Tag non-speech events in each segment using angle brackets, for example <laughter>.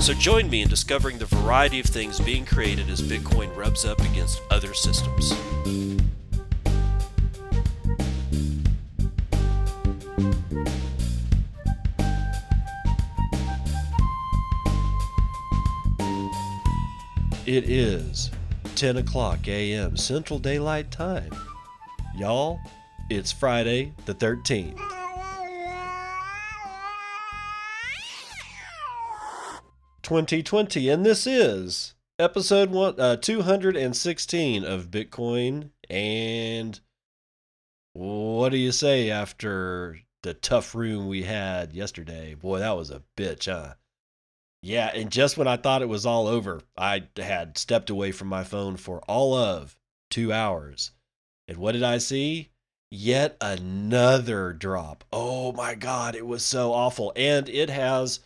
So join me in discovering the variety of things being created as Bitcoin rubs up against other systems. It is 10 o'clock a.m. Central Daylight Time. Y'all, it's Friday the 13th. 2020, and this is episode one, uh, 216 of Bitcoin. And what do you say after the tough room we had yesterday? Boy, that was a bitch, huh? Yeah, and just when I thought it was all over, I had stepped away from my phone for all of two hours. And what did I see? Yet another drop. Oh my God, it was so awful. And it has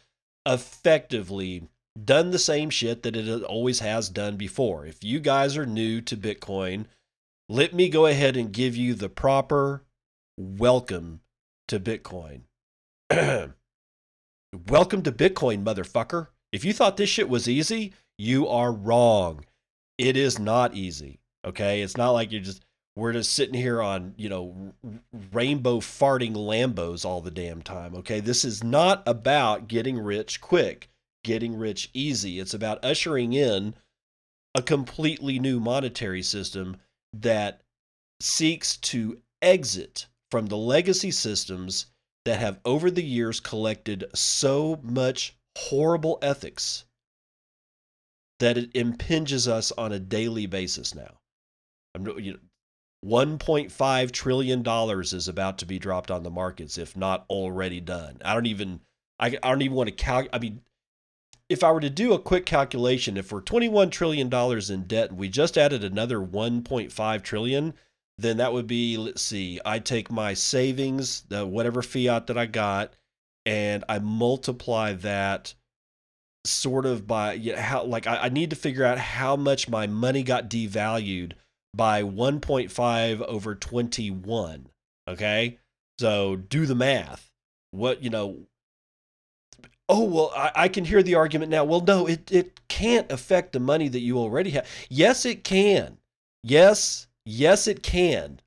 effectively done the same shit that it always has done before. If you guys are new to Bitcoin, let me go ahead and give you the proper welcome to Bitcoin. <clears throat> welcome to Bitcoin, motherfucker. If you thought this shit was easy, you are wrong. It is not easy. Okay. It's not like you're just, we're just sitting here on, you know, rainbow farting Lambos all the damn time. Okay. This is not about getting rich quick getting rich easy. It's about ushering in a completely new monetary system that seeks to exit from the legacy systems that have over the years collected so much horrible ethics that it impinges us on a daily basis now. You know, 1.5 trillion dollars is about to be dropped on the markets if not already done. I don't even I, I don't even want to calculate. I mean, if I were to do a quick calculation, if we're 21 trillion dollars in debt and we just added another 1.5 trillion, then that would be let's see, I take my savings, the whatever fiat that I got, and I multiply that sort of by you know, how like I, I need to figure out how much my money got devalued by 1.5 over 21. Okay. So do the math. What, you know, oh well I, I, can hear the argument now. Well no it, it can't affect the money that you already have. Yes it can. Yes yes it can.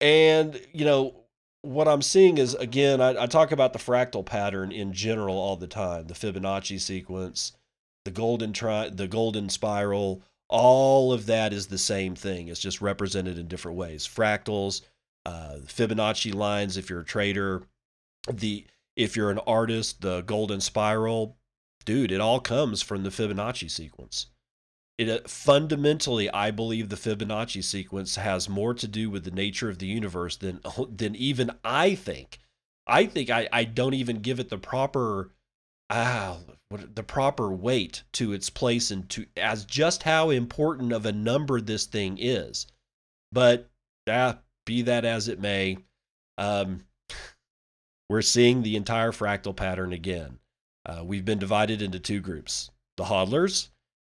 And you know what i'm seeing is again I, I talk about the fractal pattern in general all the time the fibonacci sequence the golden tri the golden spiral all of that is the same thing. It's just represented in different ways. Fractals uh, fibonacci lines if you're a trader the if you're an artist, the golden spiral, dude, it all comes from the Fibonacci sequence. It uh, fundamentally, I believe the Fibonacci sequence has more to do with the nature of the universe than <laughs> than even I think. I think I, I don't even give it the proper ah the proper weight to its place and to as just how important of a number this thing is. But ah, be that as it may, um, we're seeing the entire fractal pattern again. Uh, we've been divided into two groups the hodlers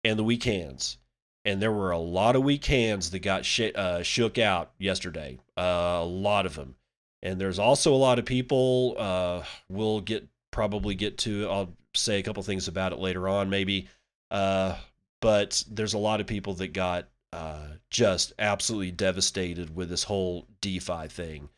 and the weak hands. And there were a lot of weak hands that got sh- uh, shook out yesterday, uh, a lot of them. And there's also a lot of people, uh, we'll get probably get to, I'll say a couple things about it later on, maybe. Uh, but there's a lot of people that got uh, just absolutely devastated with this whole DeFi thing.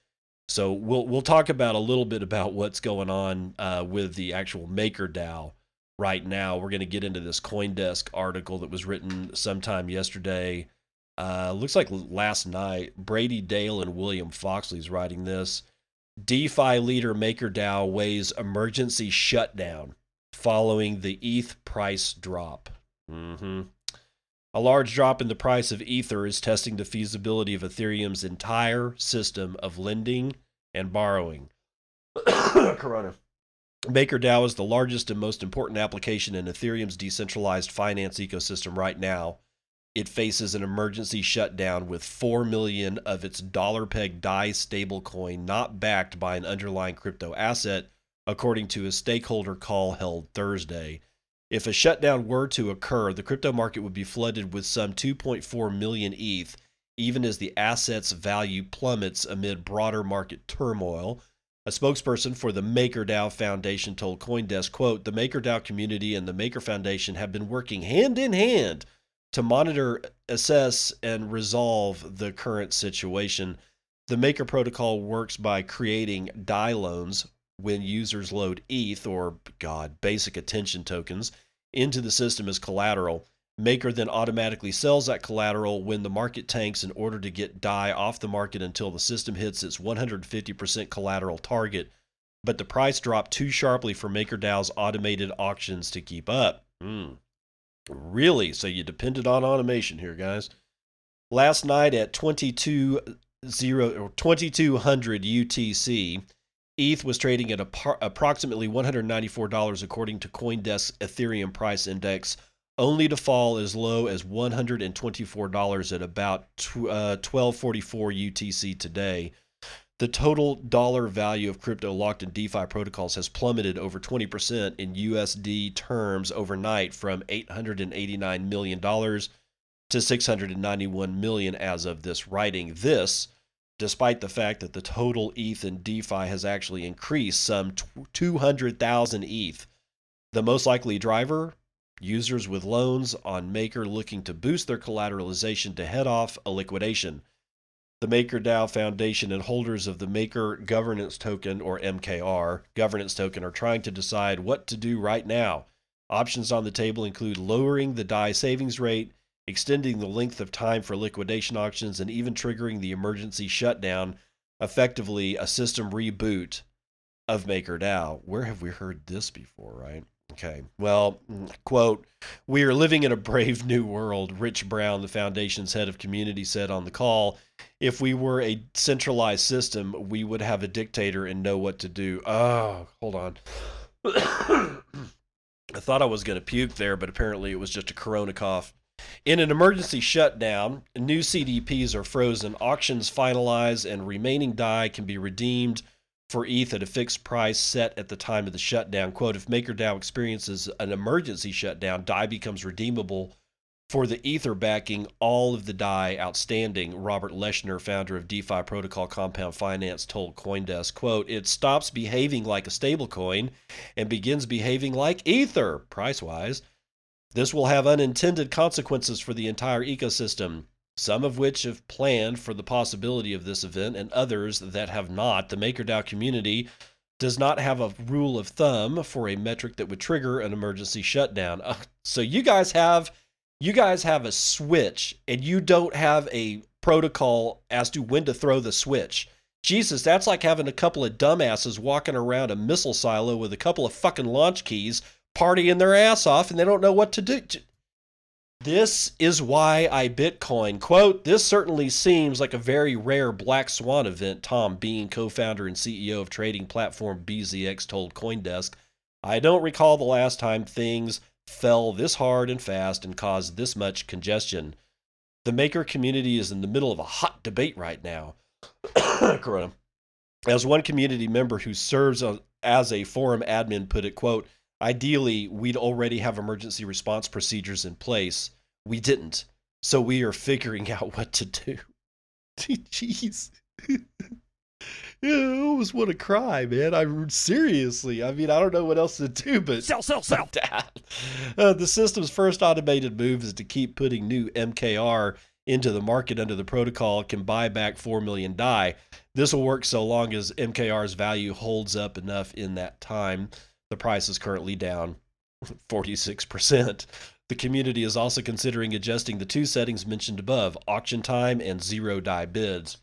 So we'll we'll talk about a little bit about what's going on uh, with the actual MakerDAO right now. We're going to get into this CoinDesk article that was written sometime yesterday. Uh, looks like last night. Brady Dale and William Foxley's writing this. DeFi leader MakerDAO weighs emergency shutdown following the ETH price drop. Mm-hmm. A large drop in the price of Ether is testing the feasibility of Ethereum's entire system of lending and borrowing. <coughs> Corona. MakerDAO is the largest and most important application in Ethereum's decentralized finance ecosystem right now. It faces an emergency shutdown with 4 million of its dollar peg DAI stablecoin not backed by an underlying crypto asset, according to a stakeholder call held Thursday. If a shutdown were to occur, the crypto market would be flooded with some 2.4 million ETH, even as the asset's value plummets amid broader market turmoil. A spokesperson for the MakerDAO Foundation told CoinDesk, quote, the MakerDAO community and the Maker Foundation have been working hand in hand to monitor, assess, and resolve the current situation. The Maker protocol works by creating DAI loans when users load ETH or, God, basic attention tokens into the system as collateral. Maker then automatically sells that collateral when the market tanks in order to get DAI off the market until the system hits its 150% collateral target. But the price dropped too sharply for MakerDAO's automated auctions to keep up. Hmm. Really? So you depended on automation here, guys. Last night at 22 0 2200 UTC, ETH was trading at approximately $194 according to CoinDesk's Ethereum price index, only to fall as low as $124 at about uh, 1244 UTC today. The total dollar value of crypto locked in DeFi protocols has plummeted over 20% in USD terms overnight from $889 million to $691 million as of this writing. This despite the fact that the total ETH in DeFi has actually increased some 200,000 ETH. The most likely driver users with loans on Maker looking to boost their collateralization to head off a liquidation. The MakerDAO Foundation and holders of the Maker Governance Token, or MKR, governance token are trying to decide what to do right now. Options on the table include lowering the DAI savings rate, extending the length of time for liquidation auctions, and even triggering the emergency shutdown, effectively a system reboot of MakerDAO. Where have we heard this before, right? Okay. Well, mm, quote, we are living in a brave new world, Rich Brown, the foundation's head of community, said on the call. If we were a centralized system, we would have a dictator and know what to do. Oh, hold on. <coughs> I thought I was going to puke there, but apparently it was just a corona cough. In an emergency shutdown, new CDPs are frozen, auctions finalized, and remaining DAI can be redeemed for ETH at a fixed price set at the time of the shutdown. Quote If MakerDAO experiences an emergency shutdown, DAI becomes redeemable for the Ether backing all of the DAI outstanding. Robert Leshner, founder of DeFi Protocol Compound Finance, told Coindesk, quote, It stops behaving like a stablecoin and begins behaving like Ether, price wise. This will have unintended consequences for the entire ecosystem, some of which have planned for the possibility of this event and others that have not. The MakerDAO community does not have a rule of thumb for a metric that would trigger an emergency shutdown. Uh, so you guys have you guys have a switch and you don't have a protocol as to when to throw the switch. Jesus, that's like having a couple of dumbasses walking around a missile silo with a couple of fucking launch keys partying their ass off and they don't know what to do. This is why I Bitcoin. Quote, this certainly seems like a very rare black swan event, Tom Bean, co founder and CEO of trading platform BZX, told Coindesk. I don't recall the last time things fell this hard and fast and caused this much congestion. The maker community is in the middle of a hot debate right now. <coughs> Corona. As one community member who serves as a forum admin put it, quote, Ideally, we'd already have emergency response procedures in place. We didn't. So we are figuring <laughs> out what to do. <laughs> Jeez. <laughs> I almost want to cry, man. I seriously. I mean, I don't know what else to do, but sell, sell, sell. Uh, the system's first automated move is to keep putting new MKR into the market under the protocol. can buy back four million DAI. This will work so long as MKR's value holds up enough in that time. The price is currently down <laughs> 46%. The community is also considering adjusting the two settings mentioned above auction time and zero DAI bids.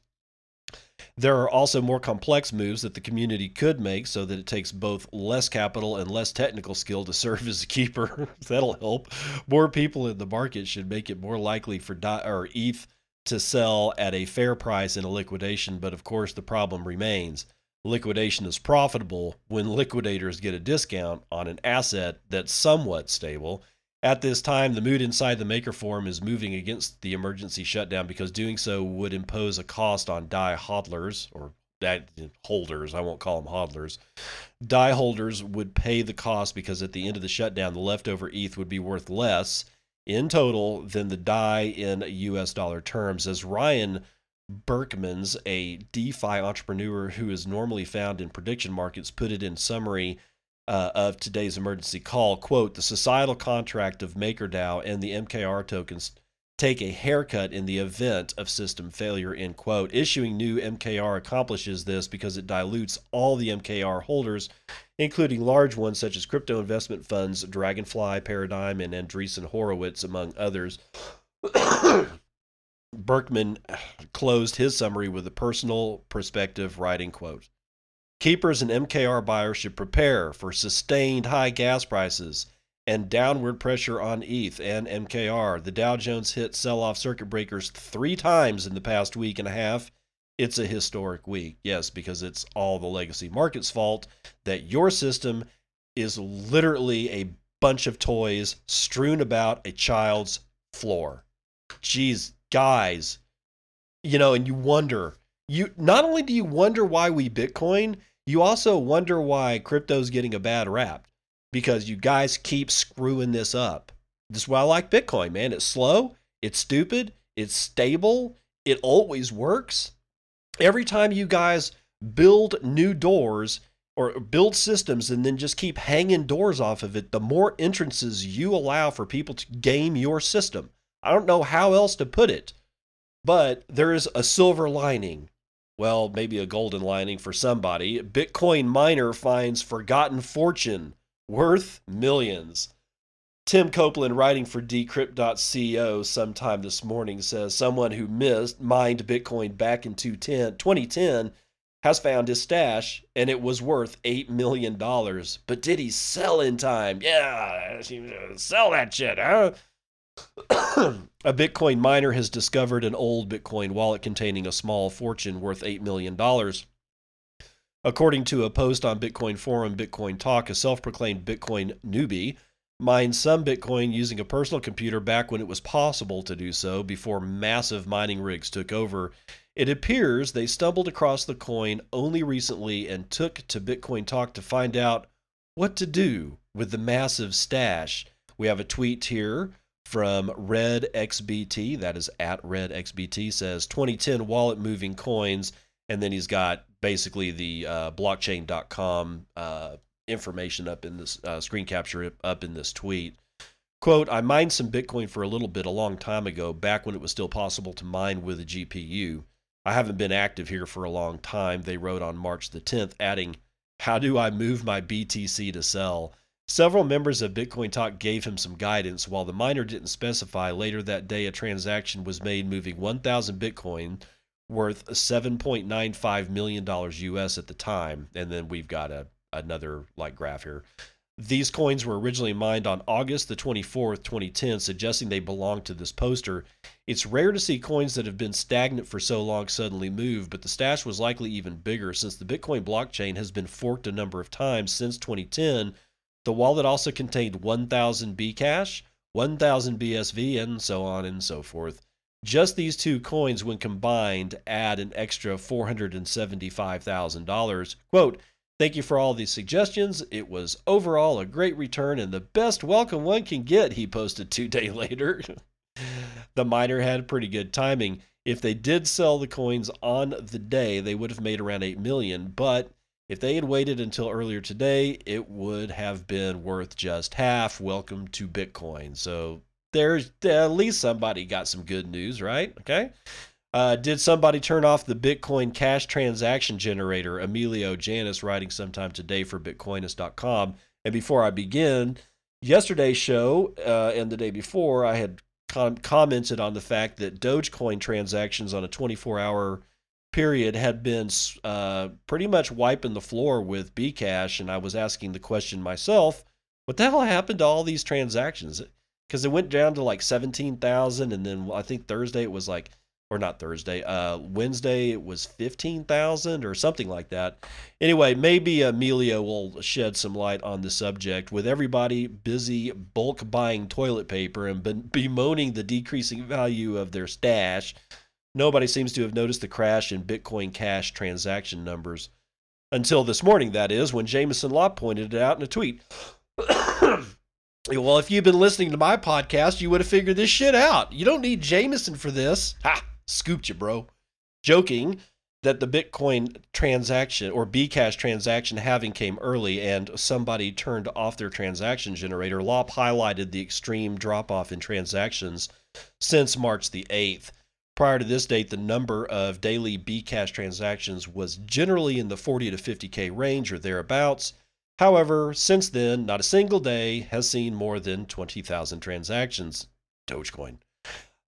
There are also more complex moves that the community could make so that it takes both less capital and less technical skill to <laughs> serve as a keeper. <laughs> That'll help. More people in the market should make it more likely for DAI or ETH to sell at a fair price in a liquidation, but of course the problem remains. Liquidation is profitable when liquidators get a discount on an asset that's somewhat stable. At this time, the mood inside the maker forum is moving against the emergency shutdown because doing so would impose a cost on DAI hodlers or that holders. I won't call them hodlers. DAI holders would pay the cost because at the end of the shutdown, the leftover ETH would be worth less in total than the DAI in US dollar terms. As Ryan Berkmans, a DeFi entrepreneur who is normally found in prediction markets, put it in summary uh, of today's emergency call. Quote, the societal contract of MakerDAO and the MKR tokens take a haircut in the event of system failure, end quote. Issuing new MKR accomplishes this because it dilutes all the MKR holders, including large ones such as crypto investment funds, Dragonfly, Paradigm, and Andreessen Horowitz, among others. Berckman closed his summary with a personal perspective, writing, quote, Keepers and MKR buyers should prepare for sustained high gas prices and downward pressure on ETH and MKR. The Dow Jones hit sell off circuit breakers three times in the past week and a half. It's a historic week. Yes, because it's all the legacy market's fault that your system is literally a bunch of toys strewn about a child's floor. Jeez, guys, you know, and you wonder, you not only do you wonder why we Bitcoin, you also wonder why crypto's getting a bad rap because you guys keep screwing this up. This is why I like Bitcoin, man. It's slow, it's stupid, it's stable, it always works. Every time you guys build new doors or build systems and then just keep hanging doors off of it, the more entrances you allow for people to game your system. I don't know how else to put it, but there is a silver lining. Well, maybe a golden lining for somebody. Bitcoin miner finds forgotten fortune worth millions. Tim Copeland, writing for Decrypt.co sometime this morning, says someone who missed mined Bitcoin back in 2010 has found his stash and it was worth $8 million. But did he sell in time? Yeah, <laughs> sell that shit, huh? <coughs> a Bitcoin miner has discovered an old Bitcoin wallet containing a small fortune worth $8 million. According to a post on Bitcoin Forum, Bitcoin Talk, a self proclaimed Bitcoin newbie mined some Bitcoin using a personal computer back when it was possible to do so before massive mining rigs took over. It appears they stumbled across the coin only recently and took to Bitcoin Talk to find out what to do with the massive stash. We have a tweet here from Red XBT, that is at Red XBT, says 2010 wallet moving coins. And then he's got basically the uh, blockchain.com uh, information up in this uh, screen capture up in this tweet. Quote, I mined some Bitcoin for a little bit a long time ago, back when it was still possible to mine with a GPU. I haven't been active here for a long time, they wrote on March the 10th, adding, How do I move my BTC to sell? Several members of Bitcoin Talk gave him some guidance. While the miner didn't specify, later that day a transaction was made moving 1,000 Bitcoin worth 7.95 million dollars US at the time, and then we've got a another like graph here. These coins were originally mined on August the 24th, 2010, suggesting they belong to this poster. It's rare to see coins that have been stagnant for so long suddenly move, but the stash was likely even bigger since the Bitcoin blockchain has been forked a number of times since 2010. The wallet also contained 1000 Bcash, 1000 BSV, and so on and so forth. Just these two coins, when combined, add an extra $475,000. Quote, Thank you for all these suggestions. It was overall a great return and the best welcome one can get, he posted two <laughs> days later. the miner had pretty good timing. If they did sell the coins on the day, they would have made around 8 million, but if they had waited until earlier today, it would have been worth just half. Welcome to Bitcoin. So there's at least somebody got some good news, right? Okay. Uh, did somebody turn off the Bitcoin cash transaction generator? Emilio Janus writing sometime today for Bitcoinist.com. And before I begin, yesterday's show uh, and the day before, I had com- commented on the fact that Dogecoin transactions on a 24 hour period had been uh, pretty much wiping the floor with Bcash. And I was asking the question myself what the hell happened to all these transactions? because it went down to like 17,000 and then I think Thursday it was like or not Thursday, uh, Wednesday it was 15,000 or something like that. Anyway, maybe Amelia will shed some light on the subject with everybody busy bulk buying toilet paper and bemoaning the decreasing value of their stash. Nobody seems to have noticed the crash in Bitcoin Cash transaction numbers. Until this morning, that is, when Jameson Lopp pointed it out in a tweet. <coughs> well, if you've been listening to my podcast, you would have figured this shit out. You don't need Jameson for this. Ha! Scooped you, bro. Joking that the Bitcoin transaction or Bcash transaction having came early and somebody turned off their transaction generator, Lopp highlighted the extreme drop off in transactions since March the 8th. Prior to this date, the number of daily Bcash transactions was generally in the 40 to 50K range or thereabouts. However, since then, not a single day has seen more than 20,000 transactions. Dogecoin.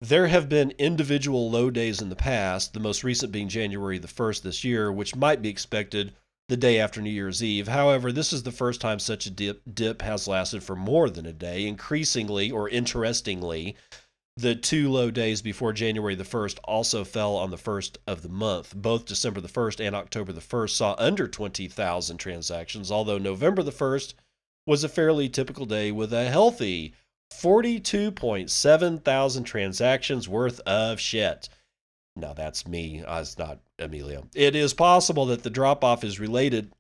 There have been individual low days in the past, the most recent being January the 1st this year, which might be expected the day after New Year's Eve. However, this is the first time such a dip, dip has lasted for more than a day. Increasingly, or interestingly, the two low days before January the 1st also fell on the first of the month. Both December the 1st and October the 1st saw under 20,000 transactions, although November the 1st was a fairly typical day with a healthy 42.7 thousand transactions worth of shit. Now that's me, it's not Amelia. It is possible that the drop off is related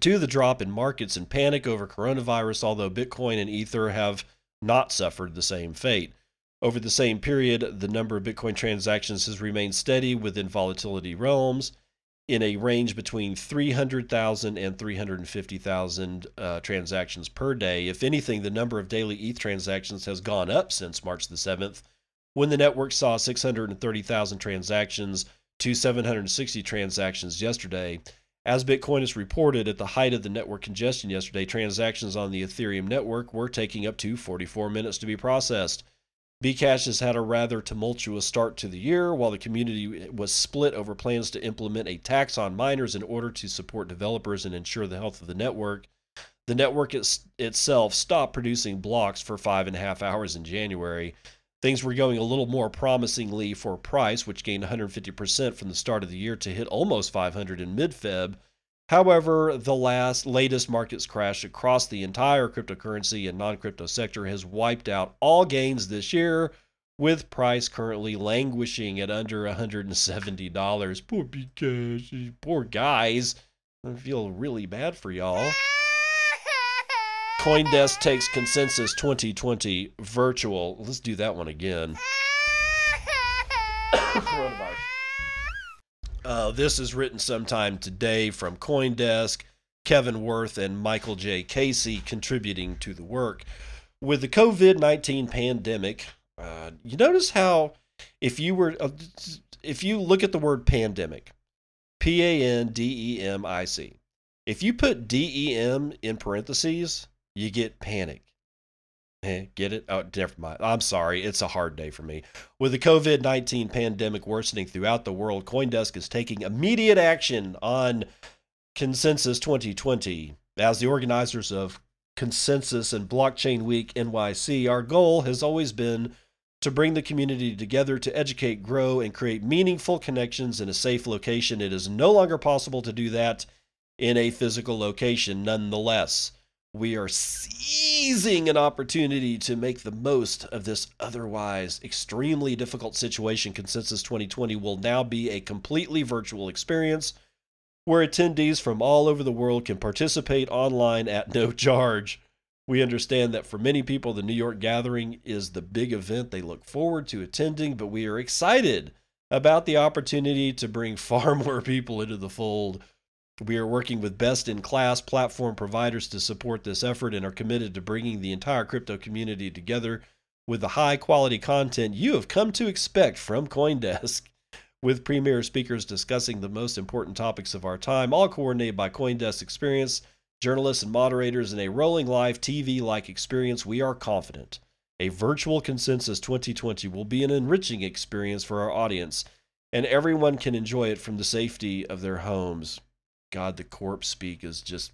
to the drop in markets and panic over coronavirus, although Bitcoin and Ether have not suffered the same fate. Over the same period, the number of Bitcoin transactions has remained steady within volatility realms in a range between 300,000 and 350,000 uh, transactions per day. If anything, the number of daily ETH transactions has gone up since March the 7th, when the network saw 630,000 transactions to 760 transactions yesterday. As Bitcoin is reported at the height of the network congestion yesterday, transactions on the Ethereum network were taking up to 44 minutes to be processed. Bcash has had a rather tumultuous start to the year while the community was split over plans to implement a tax on miners in order to support developers and ensure the health of the network. The network itself stopped producing blocks for five and a half hours in January. Things were going a little more promisingly for price, which gained 150% from the start of the year to hit almost 500 in mid-Feb. However, the last latest markets crash across the entire cryptocurrency and non-crypto sector has wiped out all gains this year, with price currently languishing at under $170. Poor Bcash, poor guys. I feel really bad for y'all. Coindesk takes consensus 2020 virtual. Let's do that one again. Uh, this is written sometime today from Coindesk. Kevin Worth and Michael J. Casey contributing to the work. With the COVID 19 pandemic, uh, you notice how if you were, uh, if you look at the word pandemic, P A N D E M I C, if you put D E M in parentheses, you get panic. Eh, get it? Oh, never mind. I'm sorry. It's a hard day for me. With the COVID 19 pandemic worsening throughout the world, Coindesk is taking immediate action on Consensus 2020. As the organizers of Consensus and Blockchain Week NYC, our goal has always been to bring the community together to educate, grow, and create meaningful connections in a safe location. It is no longer possible to do that in a physical location, nonetheless we are seizing an opportunity to make the most of this otherwise extremely difficult situation. Consensus 2020 will now be a completely virtual experience where attendees from all over the world can participate online at no charge. We understand that for many people, the New York gathering is the big event they look forward to attending, but we are excited about the opportunity to bring <laughs> far more people into the fold we are working with best in class platform providers to support this effort and are committed to bringing the entire crypto community together with the high quality content you have come to expect from Coindesk. <laughs> With premier speakers discussing the most important topics of our time, all coordinated by Coindesk Experience, journalists and moderators in a rolling live TV like experience, we are confident a virtual consensus 2020 will be an enriching experience for our audience, and everyone can enjoy it from the safety of their homes. God, the corpse speak is just.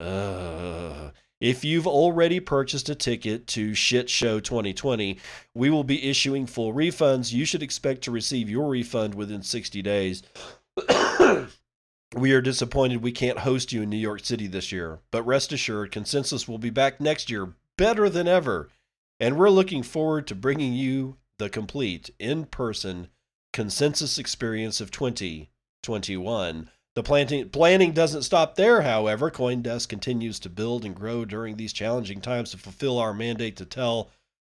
Uh, If you've already purchased a ticket to Shit Show 2020, we will be issuing full refunds. You should expect to receive your refund within 60 days. <coughs> we are disappointed we can't host you in New York City this year, but rest assured, Consensus will be back next year better than ever. And we're looking forward to bringing you the complete in person consensus experience of 2021. The planning, planning doesn't stop there, however. Coindesk continues to build and grow during these challenging times to fulfill our mandate to tell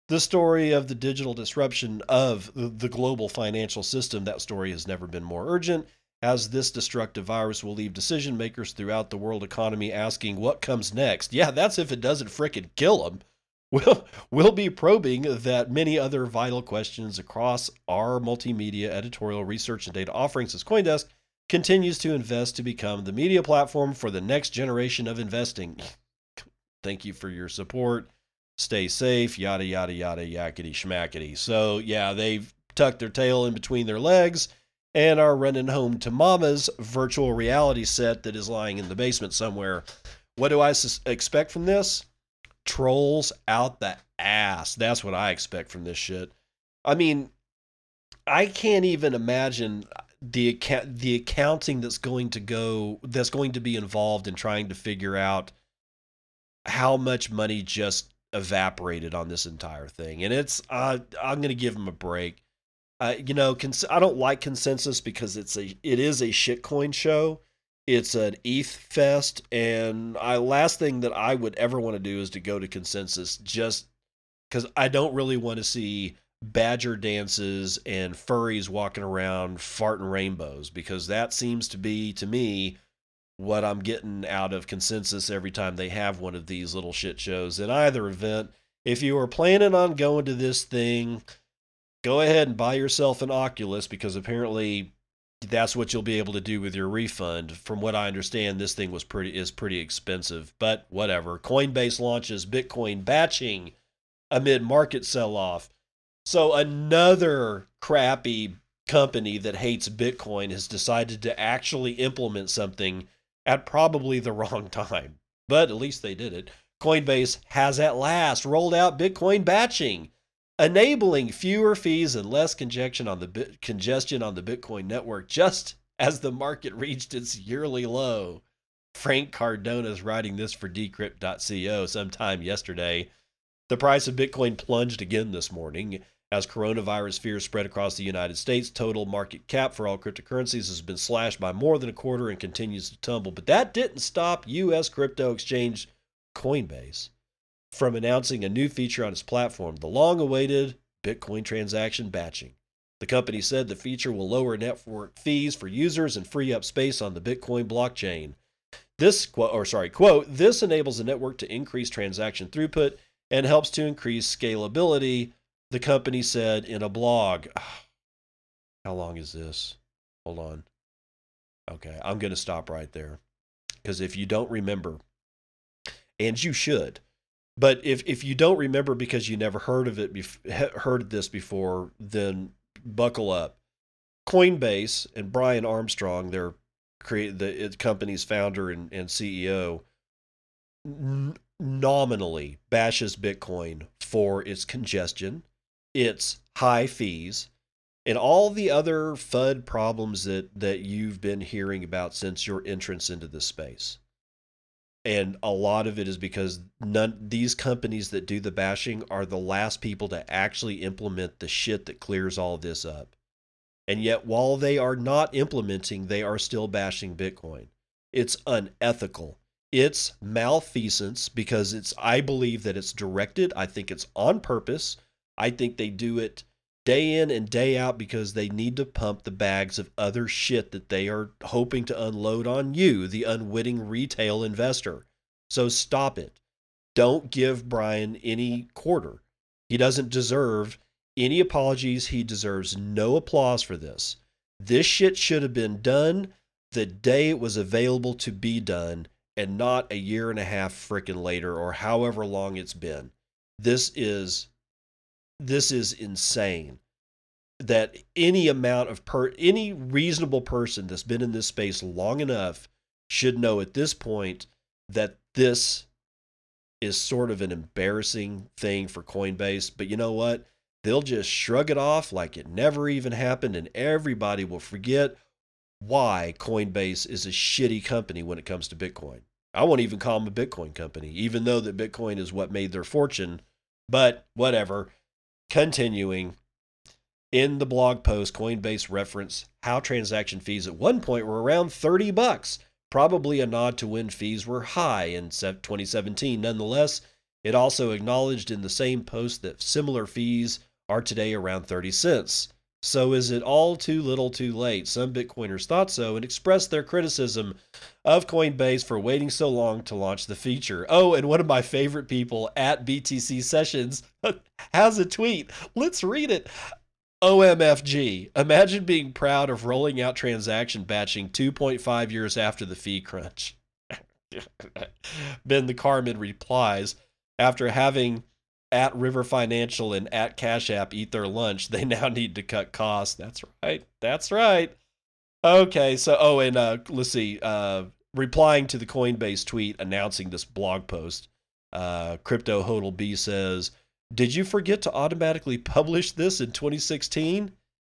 the story of the digital disruption of the global financial system. That story has never been more urgent, as this destructive virus will leave decision makers throughout the world economy asking what comes next. Yeah, that's if it doesn't frickin' kill them. <laughs> We'll, we'll be probing that many other vital questions across our multimedia editorial research and data offerings as Coindesk continues to invest to become the media platform for the next generation of investing. Thank you for your support. Stay safe, yada, yada, yada, yakety schmackety. So, yeah, they've tucked their tail in between their legs and are running home to mama's virtual reality set that is lying in the basement somewhere. What do I sus- expect from this? Trolls out the ass. That's what I expect from this shit. I mean, I can't even imagine the account the accounting that's going to go that's going to be involved in trying to figure out how much money just evaporated on this entire thing. And it's uh, i'm going to give them a break. Uh, you know cons- i don't like consensus because it's a it is a shitcoin show. It's an eth fest. And i last thing that i would ever want to do is to go to consensus just because i don't really want to see badger dances and furries walking around farting rainbows because that seems to be to me what I'm getting out of consensus every time they have one of these little shit shows in either event. If you are planning on going to this thing, go ahead and buy yourself an Oculus because apparently that's what you'll be able to do with your refund. From what I understand, this thing was pretty is pretty expensive, but whatever. Coinbase launches Bitcoin batching amid market sell-off. So another crappy company that hates Bitcoin has decided to actually implement something at probably the <laughs> wrong time. But at least they did it. Coinbase has at last rolled out Bitcoin batching, enabling fewer fees and less congestion on the congestion on the Bitcoin network just as the market reached its yearly low. Frank Cardona is writing this for decrypt.co sometime yesterday. The price of Bitcoin plunged again this morning, as coronavirus fears spread across the United States, total market cap for all cryptocurrencies has been slashed by more than a quarter and continues to tumble. But that didn't stop U.S. crypto exchange Coinbase from announcing a new feature on its platform, the long awaited Bitcoin transaction batching. The company said the feature will lower network fees for users and free up space on the Bitcoin blockchain. This or sorry, quote, this enables the network to increase transaction throughput and helps to increase scalability the company said in a blog. Ah, how long is this? Hold on. Okay, I'm going to stop right there. Because if you don't remember, and you should, but if, if you don't remember because you never heard of it, heard this before, then buckle up. Coinbase and Brian Armstrong, their create the uh, company's founder and, and CEO, n- nominally bashes Bitcoin for its congestion, its high fees, and all the other FUD problems that, that you've been hearing about since your entrance into this space. And a lot of it is because none these companies that do the bashing are the last people to actually implement the shit that clears all this up. And yet, while they are not implementing, they are still bashing Bitcoin. It's unethical. It's malfeasance because it's, I believe that it's directed. I think it's on purpose. I think they do it day in and day out because they need to pump the bags of other shit that they are hoping to unload on you, the unwitting retail investor. So stop it. Don't give Brian any quarter. He doesn't deserve any apologies. He deserves no applause for this. This shit should have been done the day it was available to be done and not a year and a half freaking later or however long it's been. This is this is insane that any amount of per any reasonable person that's been in this space long enough should know at this point that this is sort of an embarrassing thing for Coinbase. But you know what? They'll just shrug it off like it never even happened, and everybody will forget why Coinbase is a shitty company when it comes to Bitcoin. I won't even call them a Bitcoin company, even though that Bitcoin is what made their fortune. But whatever. Continuing, in the blog post, Coinbase referenced how transaction fees at one point were around 30 bucks, probably a nod to when fees were high in 2017. Nonetheless, it also acknowledged in the same post that similar fees are today around 30 cents. So is it all too little too late? Some Bitcoiners thought so and expressed their criticism of Coinbase for waiting so long to launch the feature. Oh, and one of my favorite people at BTC Sessions <laughs> has a tweet. Let's read it. OMFG. Imagine being proud of rolling out transaction batching 2.5 years after the fee crunch. <laughs> ben the Carman replies, after having at River Financial and at Cash App eat their lunch, they <laughs> now need to cut costs. That's right. That's right. Okay, so oh, and uh, let's see. Uh, replying to the Coinbase tweet announcing this blog post, uh, Crypto Hodl B says, "Did you forget to automatically publish this in 2016?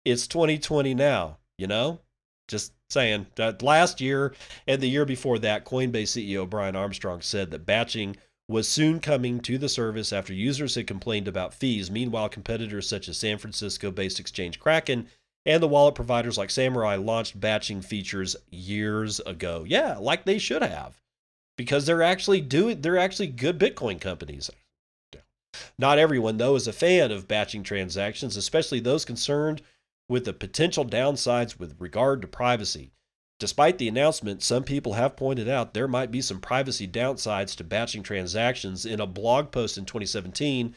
It's 2020 now. You know, just saying. Last year and the year before that, Coinbase CEO Brian Armstrong said that batching." Was soon coming to the service after users had complained about fees. Meanwhile, competitors such as San Francisco based exchange Kraken and the wallet providers like Samurai launched batching features years ago. Yeah, like they should have. Because they're actually doing they're actually good Bitcoin companies. Not everyone though is a fan of batching transactions, especially those concerned with the potential downsides with regard to privacy. Despite the announcement, some people have pointed out there might be some privacy downsides to batching transactions. In a blog post in 2017,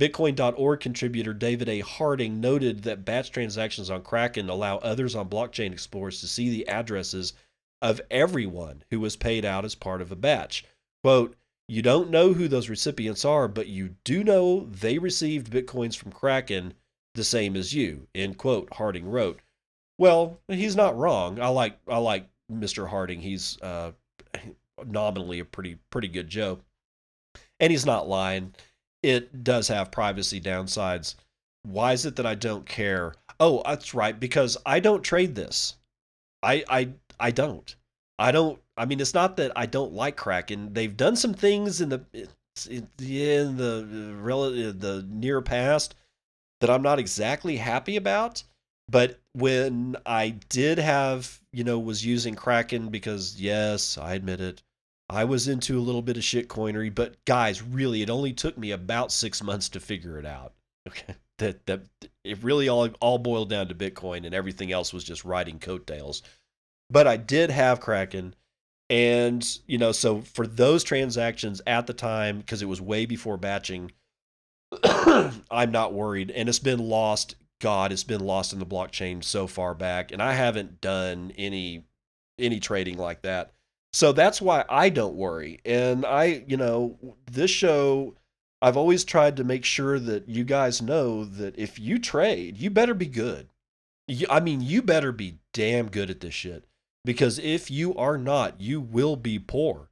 Bitcoin.org contributor David A. Harding noted that batch transactions on Kraken allow others on blockchain explorers to see the addresses of everyone who was paid out as part of a batch. Quote, you don't know who those recipients are, but you do know they received Bitcoins from Kraken the same as you, end quote, Harding wrote. Well, he's not wrong. I like I like Mr. Harding. He's uh, nominally a pretty pretty good Joe, and he's not lying. It does have privacy downsides. Why is it that I don't care? Oh, that's right, because I don't trade this. I I I don't. I don't. I mean, it's not that I don't like Kraken. They've done some things in the in the relative the near past that I'm not exactly happy about but when I did have, you know, was using Kraken because yes, I admit it, I was into a little bit of shit coinery, but guys, really, it only took me about six months to figure it out. Okay, <laughs> that that it really all all boiled down to Bitcoin, and everything else was just riding coattails. But I did have Kraken, and you know, so for those transactions at the time, because it was way before batching, <coughs> I'm not worried, and it's been lost God, it's been lost in the blockchain so far back, and I haven't done any any trading like that. So that's why I don't worry. And I, you know, this show I've always tried to make sure that you guys know that if you trade, you better be good. You, I mean, you better be damn good at this shit. Because if you are not, you will be poor.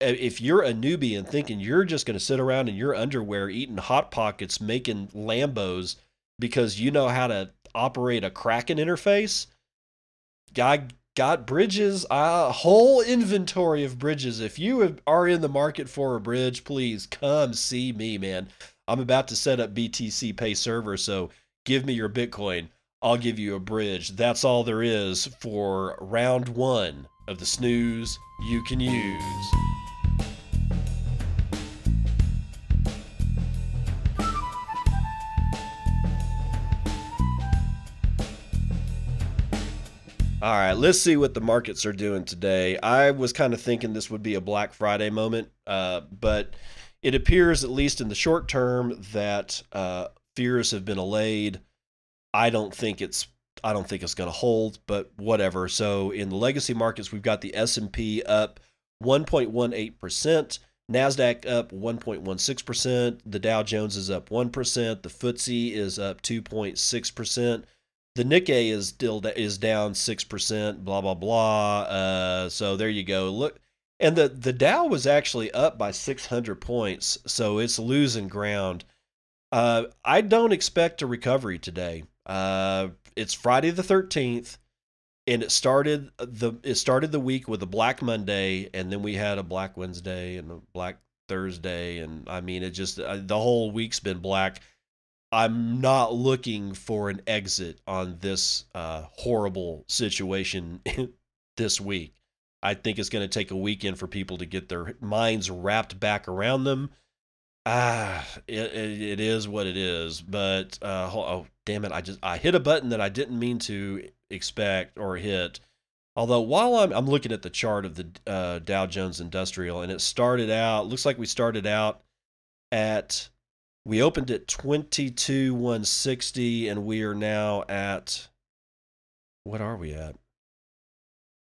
If you're a newbie and thinking you're just going to sit around in your underwear eating Hot Pockets, making Lambos, because you know how to operate a Kraken interface. I got bridges, a whole inventory of bridges. If you are in the market for a bridge, please come see me, man. I'm about to set up BTC Pay server, so give me your Bitcoin. I'll give you a bridge. That's all there is for round one of the snooze you can use. All right, let's see what the markets are doing today. I was kind of thinking this would be a Black Friday moment, uh, but it appears, at least in the short term, that uh, fears have been allayed. I don't think it's I don't think it's going to hold, but whatever. So in the legacy markets, we've got the S and P up 1.18 percent. Nasdaq up 1.16 percent. The Dow Jones is up one percent. The FTSE is up 2.6 percent the Nikkei is still is down six percent. Blah blah blah. Uh, so there you go. Look, And the, the Dow was actually up by 600 points, so it's losing ground. Uh, I don't expect a recovery today. Uh, it's Friday the 13th, and it started the it started the week with a Black Monday, and then we had a Black Wednesday and a Black Thursday, and I mean it just uh, the whole week's been black. I'm not looking for an exit on this uh, horrible situation <laughs> this week. I think it's going to take a weekend for people to get their minds wrapped back around them. Ah, it, it, it is what it is. But uh, oh, damn it! I just I hit a button that I didn't mean to expect or hit. Although while I'm I'm looking at the chart of the uh, Dow Jones Industrial, and it started out looks like we started out at we opened at 22 160 and we are now at what are we at?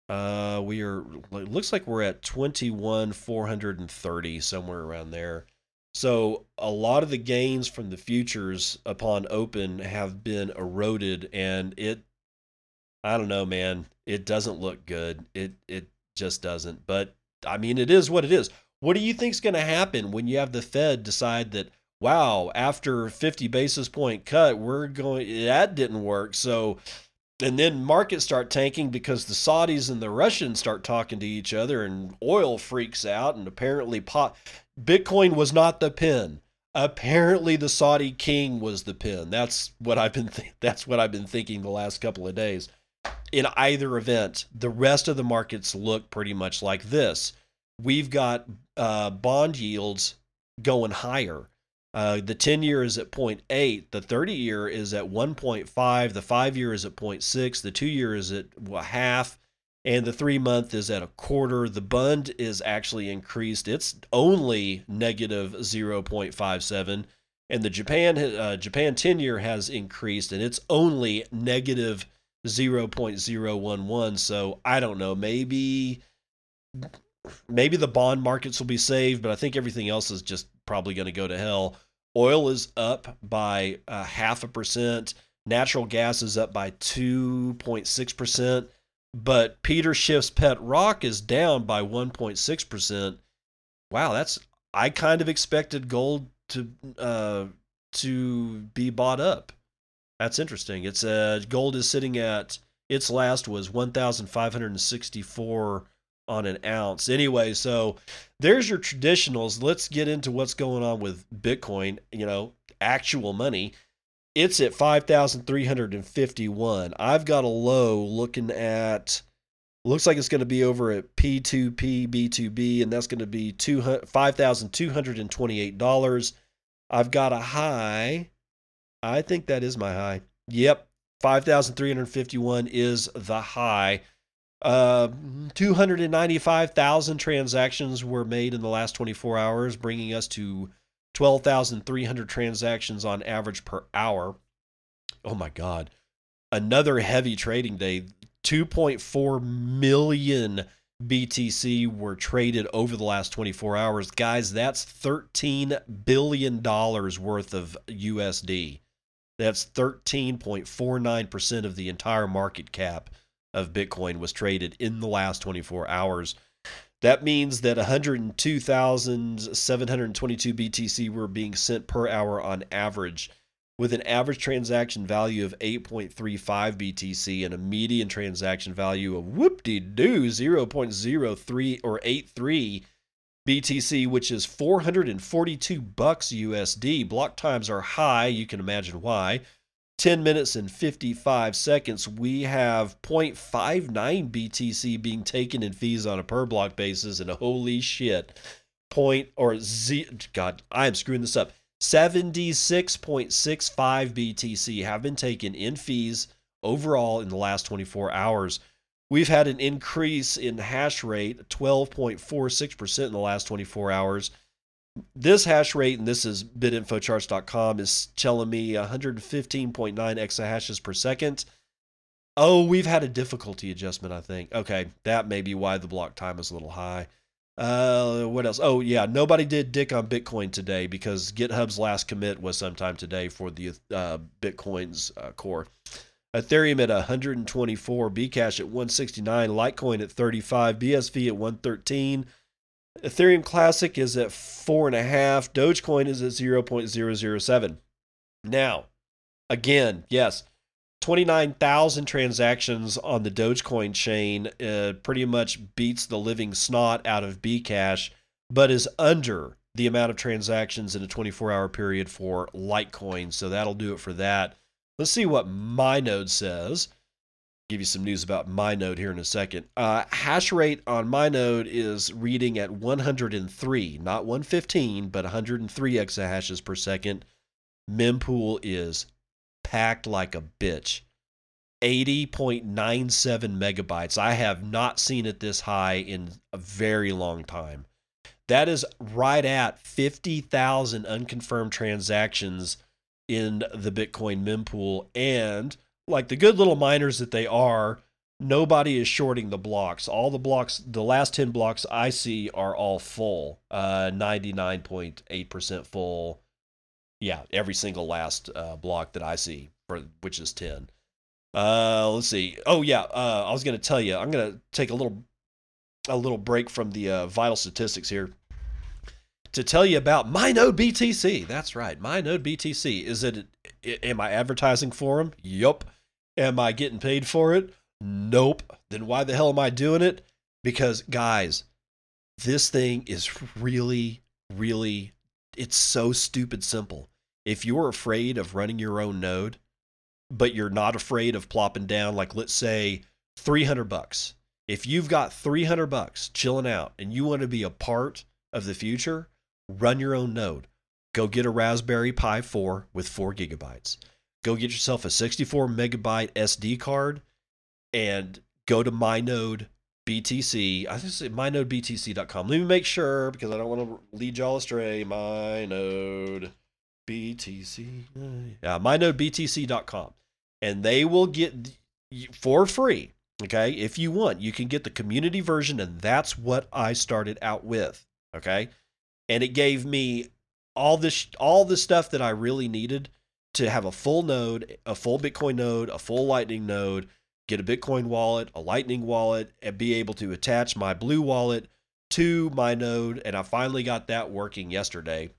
Uh we are it looks like we're at 21 430 somewhere around there. So a lot of the gains from the futures upon open have been eroded and it I don't know man it doesn't look good. It it just doesn't but I mean it is what it is. What do you think's going to happen when you have the Fed decide that wow, after 50 basis point cut, we're going, that didn't work. So, and then markets start tanking because the Saudis and the Russians start talking to each other and oil freaks out. And apparently, pot, Bitcoin was not the pin. Apparently, the Saudi king was the pin. That's what I've been. <laughs> Th- that's what I've been thinking the last couple of days. In either event, the rest of the markets look pretty much like this. We've got uh, bond yields going higher. Uh, the 10 year is at 0.8, the 30 year is at 1.5, the 5 year is at 0.6, the 2 year is at a half, and the 3 month is at a quarter. The bund is actually increased. It's only negative 0.57 and the Japan uh, Japan 10 year has increased and it's only negative 0.011 so I don't know maybe maybe the bond markets will be saved but I think everything else is just probably going to go to hell Oil is up by uh, half a percent. Natural gas is up by 2.6%. But Peter Schiff's pet rock is down by 1.6%. Wow, that's I kind of expected gold to uh, to be bought up. That's interesting. It's uh, gold is sitting at its last was 1,564 on an ounce. Anyway, so there's your traditionals. Let's get into what's going on with Bitcoin, you know, actual money. It's at 5,351. I've got a low looking at looks like it's going to be over at P2P B2B and that's going to be $5,228. I've got a high. I think that is my high. Yep, 5,351 is the high. Uh, 295,000 transactions were made in the last 24 hours, bringing us to 12,300 transactions on average per hour. Oh my God. Another heavy trading day. 2.4 million BTC were traded over the last 24 hours. Guys, that's $13 billion worth of USD. That's 13.49% of the entire market cap of Bitcoin was traded in the last 24 hours. That means that 102,722 BTC were being sent per hour on average, with an average transaction value of 8.35 BTC and a median transaction value of whoop de doo 0.03 or 83 BTC, which is 442 bucks USD. Block times are high, you can imagine why. 10 minutes and 55 seconds, we have 0.59 BTC being taken in fees on a per block basis. And holy shit, point or Z, God, I am screwing this up. 76.65 BTC have been taken in fees overall in the last 24 hours. We've had an increase in hash rate, 12.46% in the last 24 hours this hash rate, and this is bitinfocharts.com, is telling me 115.9 exahashes per second. Oh, we've had a difficulty adjustment, I think. Okay, that may be why the block time is a little high. Uh, what else? Oh, yeah, nobody did dick on Bitcoin today because GitHub's last commit was sometime today for the uh, Bitcoin's uh, core. Ethereum at 124, Bcash at 169, Litecoin at 35, BSV at 113. Ethereum Classic is at four and a half. Dogecoin is at 0.007. Now, again, yes, 29,000 transactions on the Dogecoin chain uh, pretty much beats the living snot out of Bcash, but is under the amount of transactions in a 24 hour period for Litecoin. So that'll do it for that. Let's see what my node says. Give you some news about MyNode here in a second. Uh, hash rate on MyNode is reading at 103, not 115, but 103 exahashes per second. Mempool is packed like a bitch. 80.97 megabytes. I have not seen it this high in a very long time. That is right at 50,000 unconfirmed transactions in the Bitcoin mempool. And like the good little miners that they are, nobody is shorting the blocks. All the blocks, the last 10 blocks I see are all full, uh, 99.8% full. Yeah, every single last uh, block that I see, for which is 10. Uh, let's see. Oh yeah, uh, I was gonna tell you. I'm gonna take a little a little break from the uh, vital statistics here to tell you about MyNode BTC. That's right, MyNode BTC. Is it? Am I advertising for them? Yup. Am I getting paid for it? Nope. Then why the hell am I doing it? Because guys, this thing is really, really. It's so stupid simple. If you're afraid of running your own node, but you're not afraid of plopping down, like let's say 300 bucks if you've got 300 bucks chilling out and you want to be a part of the future, run your own node. Go get a Raspberry Pi 4 with 4 gigabytes. Go get yourself a 64 megabyte SD card and go to MyNode BTC. I think it's mynodebtc.com. Let me make sure because I don't want to lead y'all astray. MyNode BTC. Yeah, mynodebtc.com. And they will get for free Okay. If you want, you can get the community version, and that's what I started out with. Okay. And it gave me all this all the stuff that I really needed to have a full node, a full Bitcoin node, a full Lightning node, get a Bitcoin wallet, a Lightning wallet, and be able to attach my Blue wallet to my node. And I finally got that working yesterday.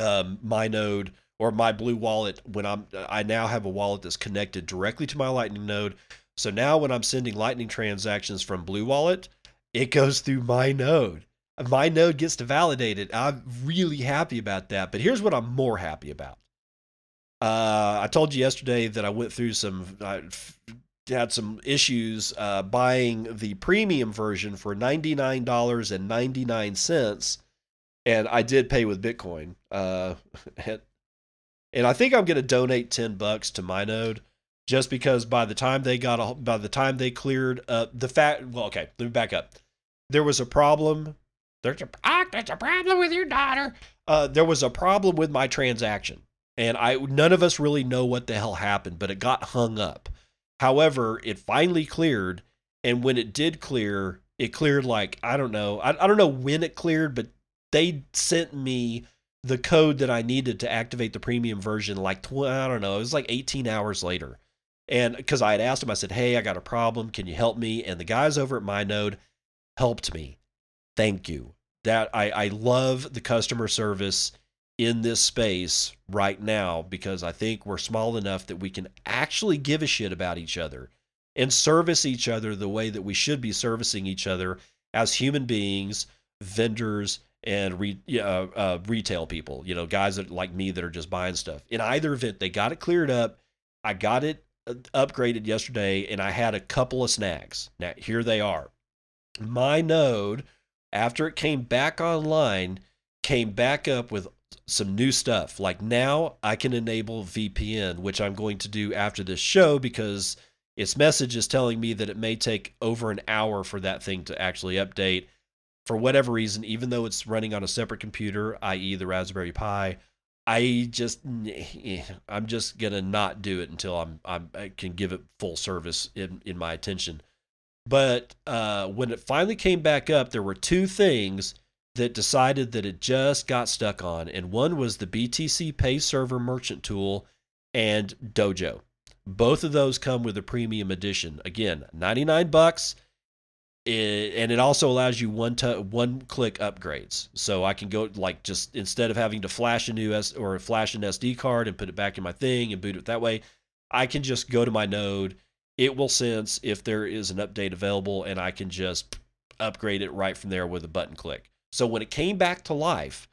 Um, my node or my Blue wallet when I'm I now have a wallet that's connected directly to my Lightning node so now when I'm sending Lightning transactions from Blue Wallet, it goes through my node. My node gets to validate it. I'm really happy about that. But here's what I'm more happy about. Uh, I told you yesterday that I went through some, I had some issues uh, buying the premium version for $99.99. And I did pay with Bitcoin. Uh, <laughs> and, and I think I'm going to donate 10 bucks to my node just because by the time they got a, by the time they cleared uh, the fact well okay let me back up there was a problem there's a ah, there's a problem with your daughter uh, there was a problem with my transaction and i none of us really know what the hell happened but it got hung up however it finally cleared and when it did clear it cleared like i don't know i, I don't know when it cleared but they sent me the code that i needed to activate the premium version like tw- i don't know it was like 18 hours later and because I had asked him, I said, Hey, I got a problem. Can you help me? And the guys over at MyNode helped me. Thank you. That I, I love the customer service in this space right now because I think we're small enough that we can actually give a shit about each other and service each other the way that we should be servicing each other as human beings, vendors, and re, uh, uh, retail people. You know, guys that like me that are just buying stuff. In either event, they got it cleared up. I got it upgraded yesterday and I had a couple of snags. Now, here they are. My node, after it came back online, came back up with some new stuff. Like now I can enable VPN, which I'm going to do after this show because its message is telling me that it may take over an hour for that thing to actually update. For whatever reason, even though it's running on a separate computer, i.e., the Raspberry Pi, I just <laughs> I'm just gonna not do it until I'm, I'm i can give it full service in in my attention. But uh, when it finally came back up, there were two things that decided that it just got stuck on, and one was the BTC Pay Server Merchant Tool and Dojo. Both of those come with a premium edition. Again, 99 bucks. it, and it also allows you one to one click upgrades. So I can go like just instead of having to flash a new S or flash an SD card and put it back in my thing and boot it that way, I can just go to my node. It will sense if there is an update available, and I can just upgrade it right from there with a button click. So when it came back to life,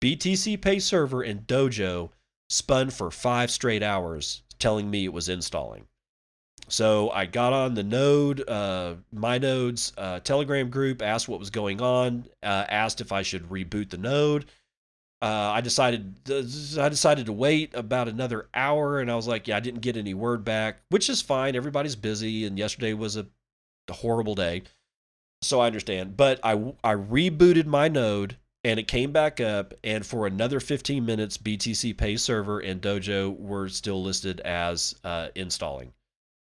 BTC Pay Server and Dojo spun for five straight hours, telling me it was installing. So I got on the node, uh, my node's uh, Telegram group, asked what was going on, uh, asked if I should reboot the node. Uh, I decided I decided to wait about another hour, and I was like, yeah, I didn't get any word back, which is fine. Everybody's busy, and yesterday was a, a horrible day, so I understand. But I I rebooted my node, and it came back up, and for another 15 minutes, BTC Pay Server and Dojo were still listed as uh, installing.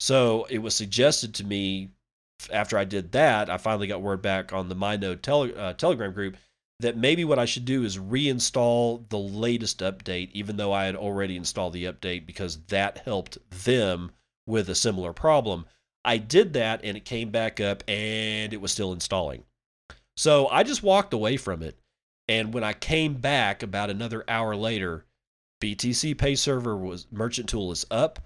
So it was suggested to me after I did that, I finally got word back on the MyNode tele, uh, Telegram group that maybe what I should do is reinstall the latest update, even though I had already installed the update because that helped them with a similar problem. I did that and it came back up and it was still installing. So I just walked away from it. And when I came back about another hour later, BTC Pay Server was Merchant Tool is up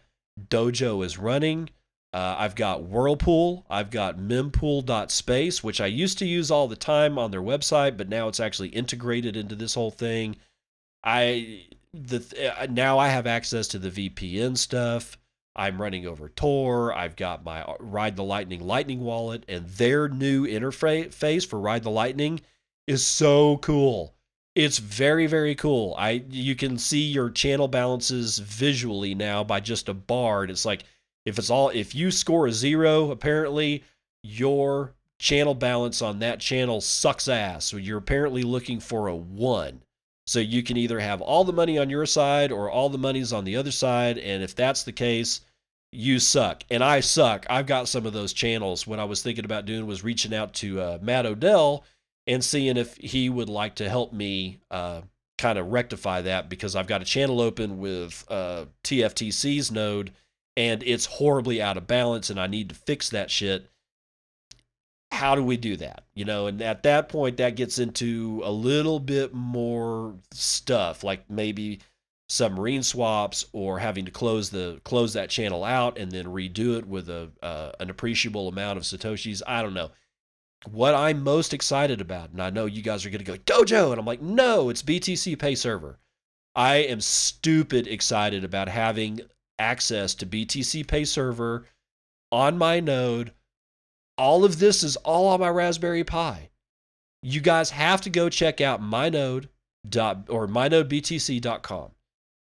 Dojo is running. Uh, I've got Whirlpool. I've got mempool.space, which I used to use all the time on their website, but now it's actually integrated into this whole thing. I the uh, now I have access to the VPN stuff. I'm running over Tor. I've got my uh, Ride the Lightning Lightning wallet, and their new interface for Ride the Lightning is so cool. It's very very cool. I you can see your channel balances visually now by just a bar. And it's like if it's all if you score a zero, apparently your channel balance on that channel sucks ass. So you're apparently looking for a one. So you can either have all the money on your side or all the money's on the other side. And if that's the case, you suck. And I suck. I've got some of those channels. What I was thinking about doing was reaching out to uh, Matt Odell and seeing if he would like to help me uh, kind of rectify that because I've got a channel open with uh, TFTC's node and it's horribly out of balance and I need to fix that shit. How do we do that? You know, and at that point, that gets into a little bit more stuff, like maybe submarine swaps or having to close the close that channel out and then redo it with a uh, an appreciable amount of satoshis. I don't know what I'm most excited about, and I know you guys are going to go Dojo, and I'm like, no, it's BTC Pay Server. I am stupid excited about having access to BTC Pay Server on my node. All of this is all on my Raspberry Pi. You guys have to go check out my node dot or mynodebtc.com.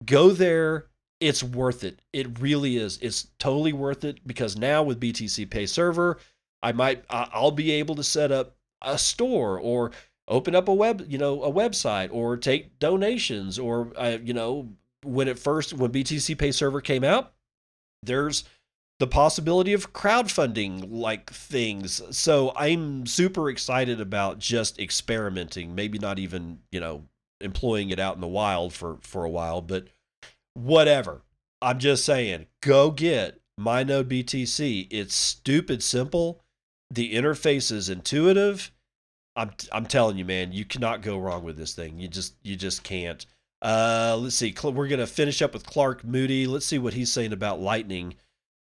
Go there. It's worth it. It really is. It's totally worth it because now with BTC Pay Server, I might I'll be able to set up a store or open up a web you know a website or take donations or uh, you know when it first when BTC Pay Server came out there's the possibility of crowdfunding like things so I'm super excited about just experimenting maybe not even you know employing it out in the wild for for a while but whatever I'm just saying go get my node BTC it's stupid simple the interface is intuitive. I'm I'm telling you, man, you cannot go wrong with this thing. You just you just can't. Uh, let's see. We're gonna finish up with Clark Moody. Let's see what he's saying about Lightning.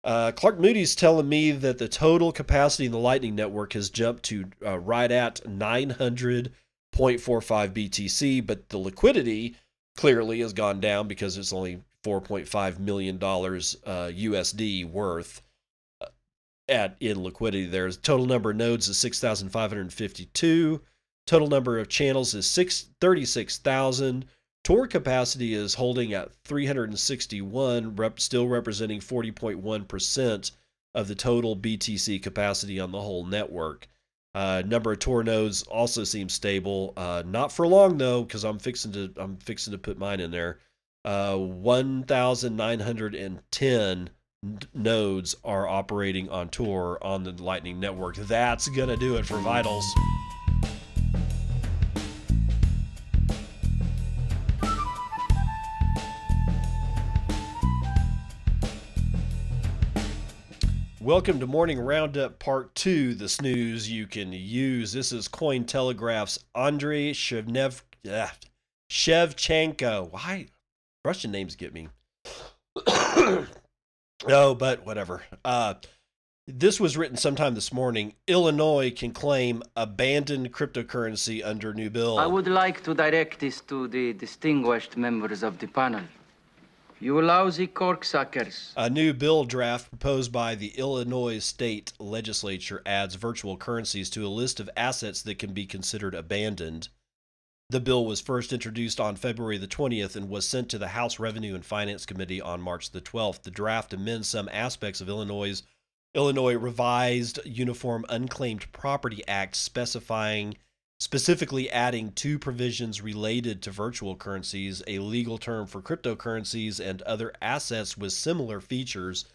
Uh, Clark Moody's telling me that the total capacity in the Lightning network has jumped to uh, right at 900.45 BTC, but the liquidity clearly has gone down because it's only 4.5 million dollars uh, USD worth at in liquidity there's total number of nodes is 6552 total number of channels is 6 36000 tor capacity is holding at 361 rep, still representing 40.1% of the total btc capacity on the whole network uh, number of tor nodes also seems stable uh, not for long though because i'm fixing to i'm fixing to put mine in there uh, 1910 nodes are operating on Tor on the Lightning Network. That's to do it for Vitals. Welcome to Morning Roundup Part 2, the snooze you can use. This is Cointelegraph's Andrei Shevnev, uh, Shevchenko. Why? Russian names get me. <coughs> oh, but whatever. Uh, this was written sometime this morning. Illinois can claim abandoned cryptocurrency under new bill. I would like to direct this to the distinguished members of the panel. You lousy corksuckers. A new bill draft proposed by the Illinois state legislature adds virtual currencies to a list of assets that can be considered abandoned. The bill was first introduced on February the 20th and was sent to the House Revenue and Finance Committee on March the 12th. The draft amends some aspects of Illinois' Illinois revised Uniform Unclaimed Property Act specifying specifically adding two provisions related to virtual currencies, a legal term for cryptocurrencies, and other assets with similar features.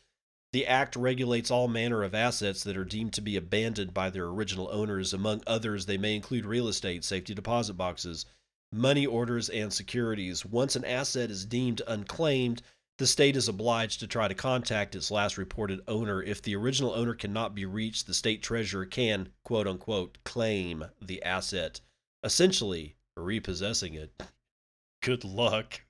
The Act regulates all manner of assets that are deemed to be abandoned by their original owners. Among others, they may include real estate, safety deposit boxes, money orders, and securities. Once an asset is deemed unclaimed, the state is obliged to try to contact its last reported owner. If the original owner cannot be reached, the state treasurer can, quote unquote, claim the asset, essentially repossessing it. Good luck.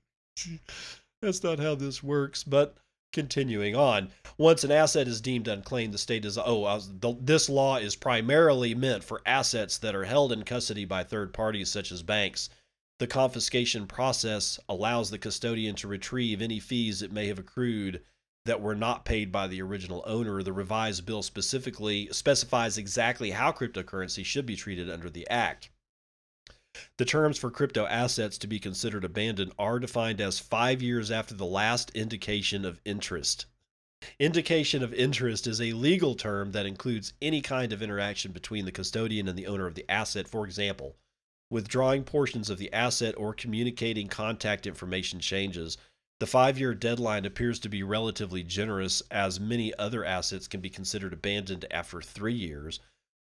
That's not how this works, but continuing on. Once an asset is deemed unclaimed, the state is, oh, was, the, this law is primarily meant for assets that are held in custody by third parties such as banks the confiscation process allows the custodian to retrieve any fees that may have accrued that were not paid by the original owner. The revised bill specifically specifies exactly how cryptocurrency should be treated under the act. The terms for crypto assets to be considered abandoned are defined as five years after the last indication of interest. Indication of interest is a legal term that includes any kind of interaction between the custodian and the owner of the asset. For example, withdrawing portions of the asset or communicating contact information changes. The five year deadline appears to be relatively generous, as many other assets can be considered abandoned after three years.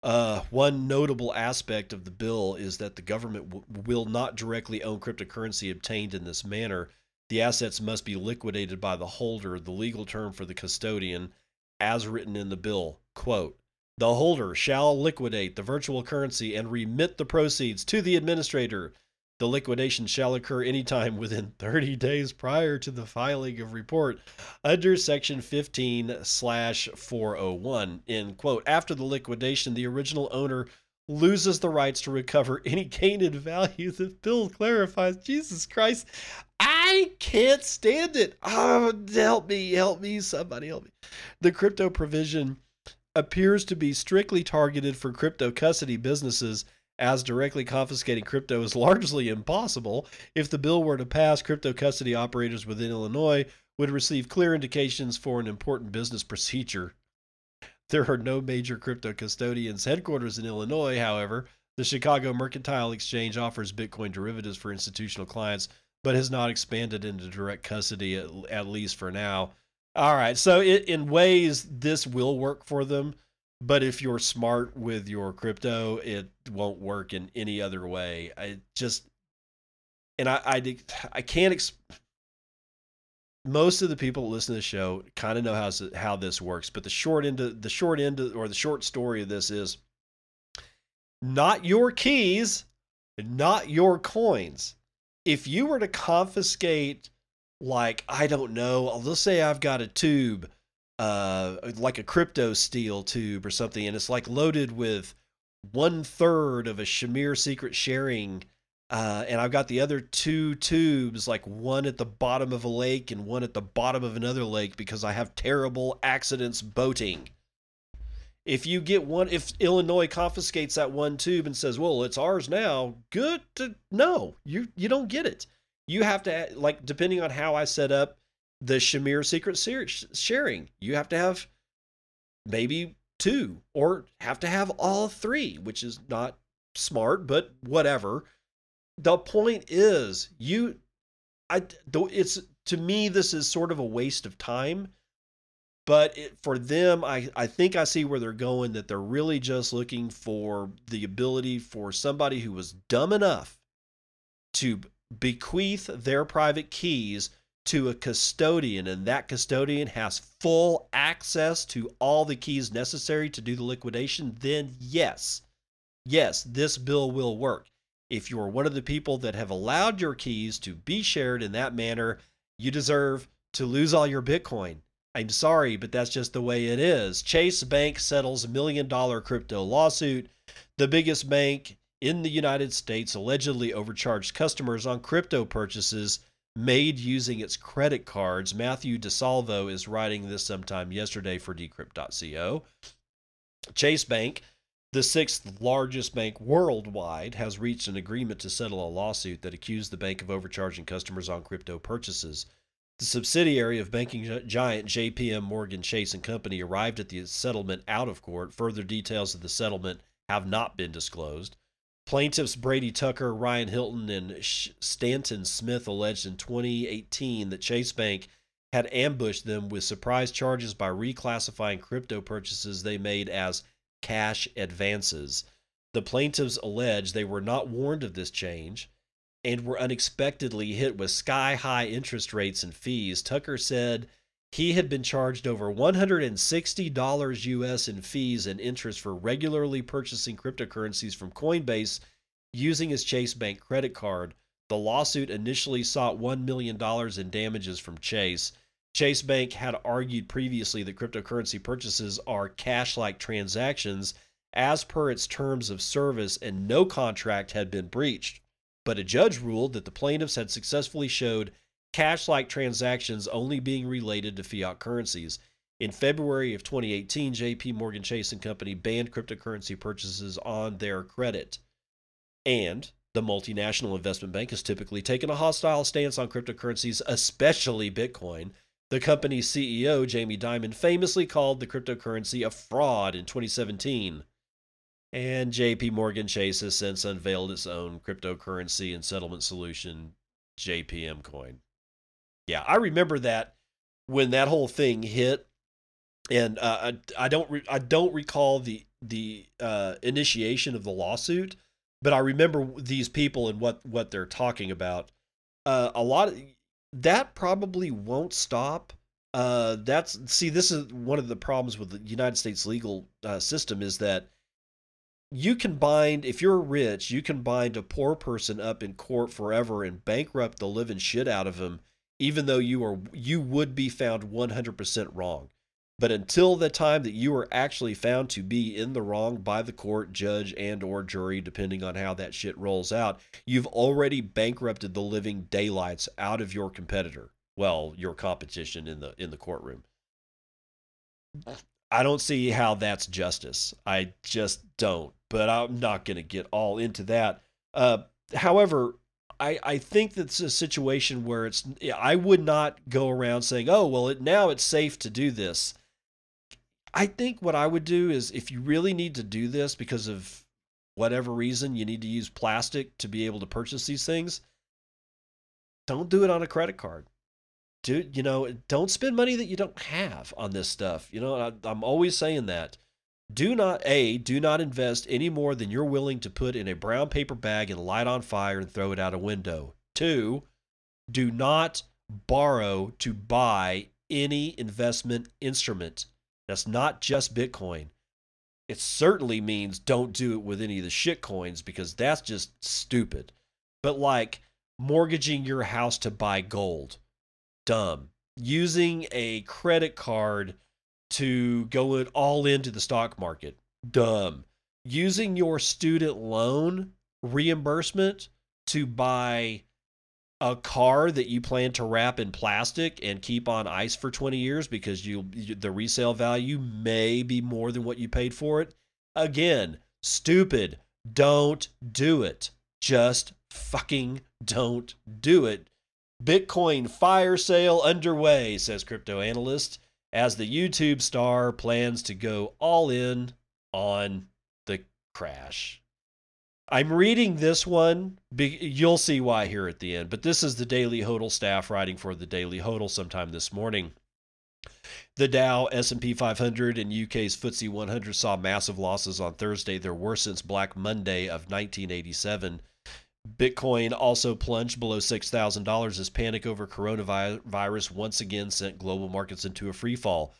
Uh, one notable aspect of the bill is that the government w- will not directly own cryptocurrency obtained in this manner. The assets must be liquidated by the holder, the legal term for the custodian, as written in the bill. Quote, the holder shall liquidate the virtual currency and remit the proceeds to the administrator. The liquidation shall occur anytime within <laughs> 30 days prior to the filing of report under section 15 slash 401. End quote. After the liquidation, the original owner loses the rights to recover <laughs> any gain in value. The bill clarifies. Jesus Christ, I can't stand it. Oh, help me, help me, somebody help me. The crypto provision appears to be strictly targeted for crypto custody businesses as directly confiscating crypto is <laughs> largely impossible. If the bill were to pass, crypto custody operators within Illinois would receive clear indications for an important business procedure. There are no major crypto custodians headquarters in Illinois, however. The Chicago Mercantile Exchange offers Bitcoin derivatives for institutional clients, but has not expanded into direct custody, at, at least for now. All right. So it, in ways, this will work for them. But if you're smart with your crypto, it won't work in any other way. I just, and I, I, I can't. Exp- most of the people listen to the show kind of know how how this works. But the short end, of, the short end, of, or the short story of this is not your keys, not your coins. If you were to confiscate like I don't know, let's say I've got a tube, uh, like a crypto steel tube or something, and it's like loaded with one third of a Shamir secret sharing. Uh, and I've got the other two tubes, like one at the bottom of a lake and one at the bottom of another lake because I have terrible accidents boating. If you get one, if Illinois confiscates that one tube and says, "Well, it's ours now," good to no, you you don't get it you have to like depending on how I set up the Shamir secret sharing, you have to have maybe two or have to have all three, which is not smart, but whatever. The point is, you, I, it's to me, this is sort of a waste of time. But it, for them, I, I think I see where they're going, that they're really just looking for the ability for somebody who was dumb enough to bequeath their private keys to a custodian and that custodian has full access to all the keys necessary to do the liquidation, then yes, yes, this bill will work. If you are one of the people that have allowed your keys to be shared in that manner, you deserve to lose all your Bitcoin. I'm sorry, but that's just the way it is. Chase Bank settles million dollar crypto lawsuit. The biggest bank in the United States allegedly overcharged customers on crypto purchases made using its credit cards. Matthew Di Salvo is writing this sometime yesterday for decrypt.co. Chase Bank, the sixth largest bank worldwide, has reached an agreement to settle a lawsuit that accused the bank of overcharging customers on crypto purchases. The subsidiary of banking giant JPM Morgan Chase and Company arrived at the settlement out of court. Further details of the settlement have not been disclosed. Plaintiffs Brady Tucker, Ryan Hilton, and Stanton Smith alleged in 2018 that Chase Bank had ambushed them with surprise charges by reclassifying crypto purchases they made as cash advances. The plaintiffs allege they were not warned of this change and were unexpectedly hit with sky high interest rates and fees. Tucker said he had been charged over $160 US in fees and interest for regularly purchasing cryptocurrencies from Coinbase using his Chase Bank credit card. The lawsuit initially sought $1 million in damages from Chase. Chase Bank had argued previously that cryptocurrency purchases are cash like transactions as per its terms of service, and no contract had been breached. But a judge ruled that the plaintiffs had successfully showed cash like transactions only being related to fiat currencies. In February of 2018, JP Morgan Chase and Company banned cryptocurrency purchases on their credit. And the multinational investment bank has typically taken a hostile stance on cryptocurrencies, especially Bitcoin. The company's CEO, Jamie Dimon, famously called the cryptocurrency a fraud in 2017. And JP Morgan Chase has since unveiled its own cryptocurrency and settlement solution, JPM Coin yeah, I remember that when that whole thing hit, and uh, I, I don't re- I don't recall the the uh, initiation of the lawsuit, but I remember these people and what what they're talking about. Uh, a lot of that probably won't stop. Uh, that's see, this is one of the problems with the United States legal uh, system is that you can bind if you're rich, you can bind a poor person up in court forever and bankrupt the living shit out of him even though you are you would be found 100% wrong. But until the time that you are actually found to be in the wrong by the court, judge, and or jury, depending on how that shit rolls out, you've already bankrupted the living daylights out of your competitor. Well, your competition in the in the courtroom. I don't see how that's justice. I just don't. But I'm not going to get all into that. Uh, however, I, I think that's a situation where it's I would not go around saying, oh well, it, now it's safe to do this. I think what I would do is if you really need to do this because of whatever reason you need to use plastic to be able to purchase these things, don't do it on a credit card. Do you know? Don't spend money that you don't have on this stuff. You know, I, I'm always saying that do not a do not invest any more than you're willing to put in a brown paper bag and light on fire and throw it out a window. Two do not borrow to buy any investment instrument. That's not just bitcoin. It certainly means don't do it with any of the shit coins because that's just stupid. But like mortgaging your house to buy gold. Dumb. Using a credit card to go it all into the stock market. Dumb. Using your student loan reimbursement to buy a car that you plan to wrap in plastic and keep on ice for 20 years because you the resale value may be more than what you paid for it. Again, stupid. Don't do it. Just fucking don't do it. Bitcoin fire sale underway, says crypto analyst as the YouTube star plans to go all in on the crash. I'm reading this one. You'll see why here at the end, but this is the Daily Hodl staff writing for the Daily Hodl sometime this morning. The Dow, S&P 500, and UK's FTSE 100 saw massive losses on Thursday, their worst since Black Monday of 1987. Bitcoin also plunged below $6,000 as panic over coronavirus once again sent global markets into a free fall.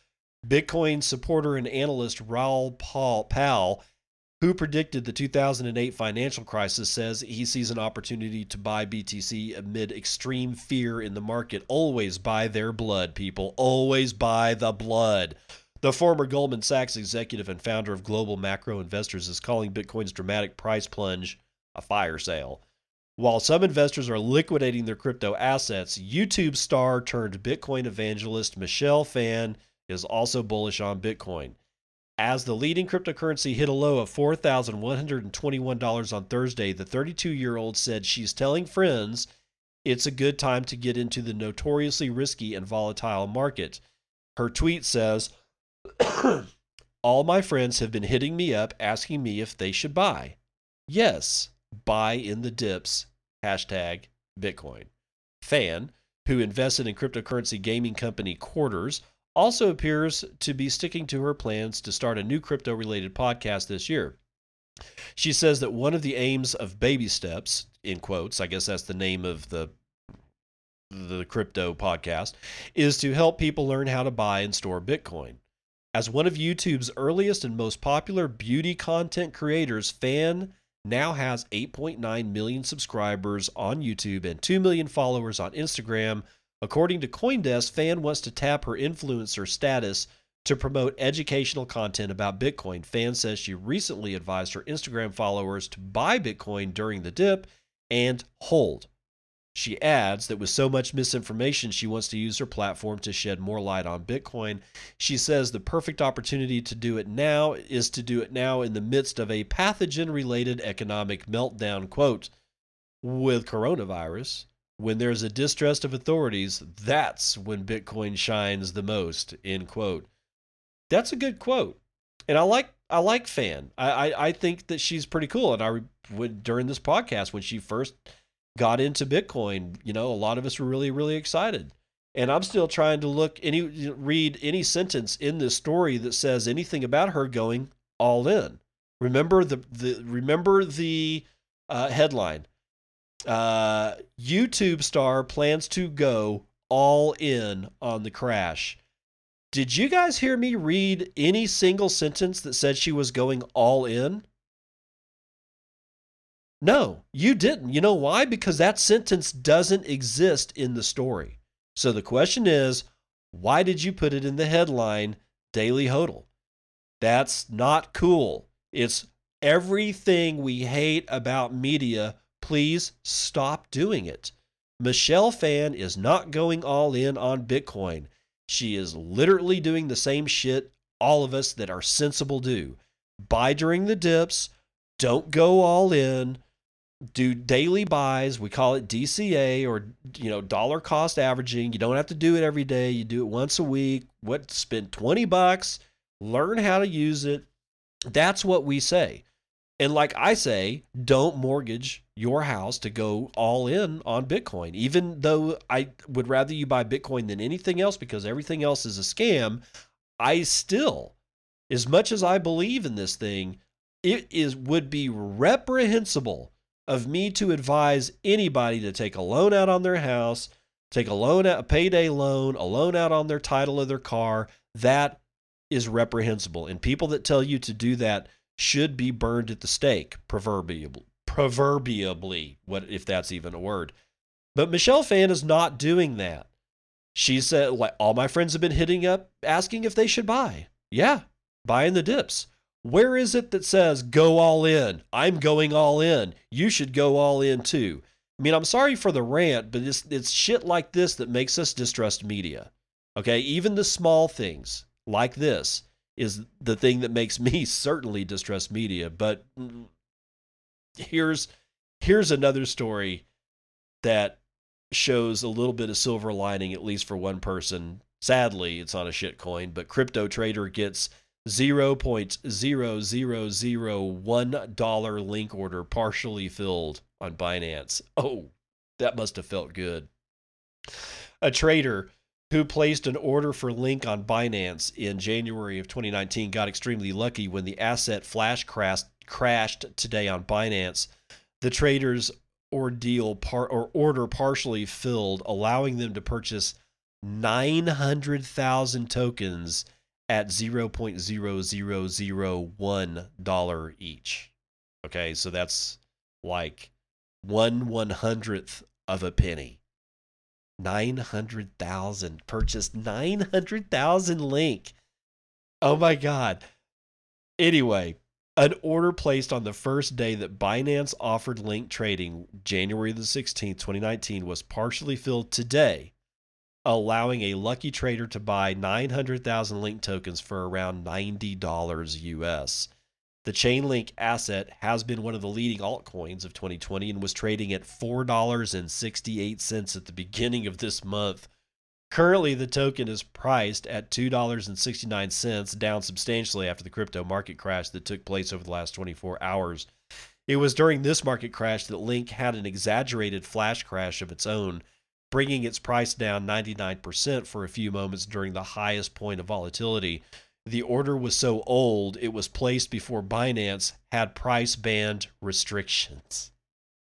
Bitcoin supporter and analyst Raoul Pal, who predicted the 2008 financial crisis, says he sees an opportunity to buy BTC amid extreme fear in the market. Always buy their blood, people. Always buy the blood. The former Goldman Sachs executive and founder of Global Macro Investors is calling Bitcoin's dramatic price plunge a fire sale. While some investors are liquidating their crypto assets, YouTube star turned Bitcoin evangelist Michelle Phan is also bullish on Bitcoin. As the leading cryptocurrency hit a low of $4,121 on Thursday, the 32 year old said she's telling friends it's a good time to get into the notoriously risky and volatile market. Her tweet says, <coughs> All my friends have been hitting me up asking me if they should buy. Yes, buy in the dips, hashtag Bitcoin. Phan, who invested in cryptocurrency gaming company Quarters, also appears to be sticking to her plans to start a new crypto related podcast this year. She says that one of the aims of Baby Steps, in quotes, I guess that's the name of the the crypto podcast, is to help people learn how to buy and store Bitcoin. As one of YouTube's earliest and most popular beauty content creators, Phan now has 8.9 million subscribers on YouTube and 2 million followers on Instagram. According to Coindesk, Phan wants to tap her influencer status to promote educational content about Bitcoin. Phan says she recently advised her Instagram followers to buy Bitcoin during the dip and hold. She adds that with so much misinformation, she wants to use her platform to shed more light on Bitcoin. She says the perfect opportunity to do it now is to do it now in the midst of a pathogen related economic meltdown. Quote, with coronavirus, when there's a distrust of authorities, that's when Bitcoin shines the most. End quote. That's a good quote. And I like I like Phan. I, I, I think that she's pretty cool. And I would during this podcast when she first got into Bitcoin, you know, a lot of us were really, really excited. And I'm still trying to look any read any sentence in this story that says anything about her going all in. Remember the the remember the uh, headline. Uh, YouTube star plans to go all in on the crash. Did you guys hear me read any single sentence that said she was going all in? No, you didn't. You know why? Because that sentence doesn't exist in the story. So the question is, why did you put it in the headline, Daily Hodl? That's not cool. It's everything we hate about media. Please stop doing it. Michelle Phan is not going all in on Bitcoin. She is literally doing the same shit all of us that are sensible do. Buy during the dips, don't go all in, do daily buys. We call it DCA or you know dollar cost averaging. You don't have to do it every day. You do it once a week. What spend 20 bucks, learn how to use it. That's what we say. And like I say, don't mortgage your house to go all in on Bitcoin. Even though I would rather you buy Bitcoin than anything else because everything else is a scam, I still as much as I believe in this thing, it is would be reprehensible of me to advise anybody to take a loan out on their house, take a loan a payday loan, a loan out on their title of their car. That is reprehensible. And people that tell you to do that should be burned at the stake, proverbially. Proverbially, what if that's even a word? But Michelle Phan is not doing that. She said, like, all my friends have been hitting up asking if they should buy. Yeah, buying the dips. Where is it that says go all in? I'm going all in. You should go all in too. I mean, I'm sorry for the rant, but it's it's shit like this that makes us distrust media. Okay, even the small things like this is the thing that makes <laughs> me certainly distrust media. But here's here's another story that shows a little bit of silver lining, at least for one person. Sadly, it's on a shit coin, but crypto trader gets $0.0001 link order partially filled on Binance. Oh, that must have felt good. A trader who placed an order for Link on Binance in January of 2019 got extremely lucky when the asset flash crashed, crashed today on Binance. The trader's ordeal par- or order partially filled, allowing them to purchase 900,000 tokens at $0.0001 each. Okay, so that's like one one hundredth of a penny. 900,000 purchased 900,000 link. Oh my god. Anyway, an order placed on the first day that Binance offered link trading, January the 16th, 2019, was partially filled today, allowing a lucky trader to buy 900,000 link tokens for around $90 US. The Chainlink asset has been one of the leading altcoins of 2020 and was trading at $4.68 at the beginning of this month. Currently, the token is priced at $2.69, down substantially after the crypto market crash that took place over the last 24 hours. It was during this market crash that Link had an exaggerated flash crash of its own, bringing its price down 99% for a few moments during the highest point of volatility the order was so old it was placed before Binance had price band restrictions.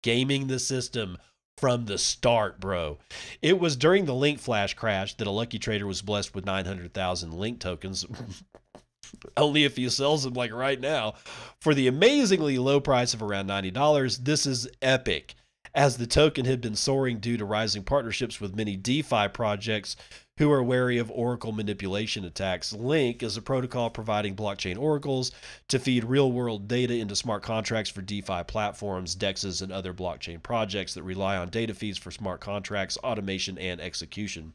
Gaming the system from the start, bro. It was during the Link Flash crash that a lucky trader was blessed with 900,000 Link tokens. <laughs> Only if he sells them like right now for the amazingly low price of around $90. This is epic as the token had been soaring due to rising partnerships with many DeFi projects who are wary of oracle manipulation attacks. Link is a protocol providing blockchain oracles to feed real world data into smart contracts for DeFi platforms, DEXs, and other blockchain projects that rely on data feeds for smart contracts, automation, and execution.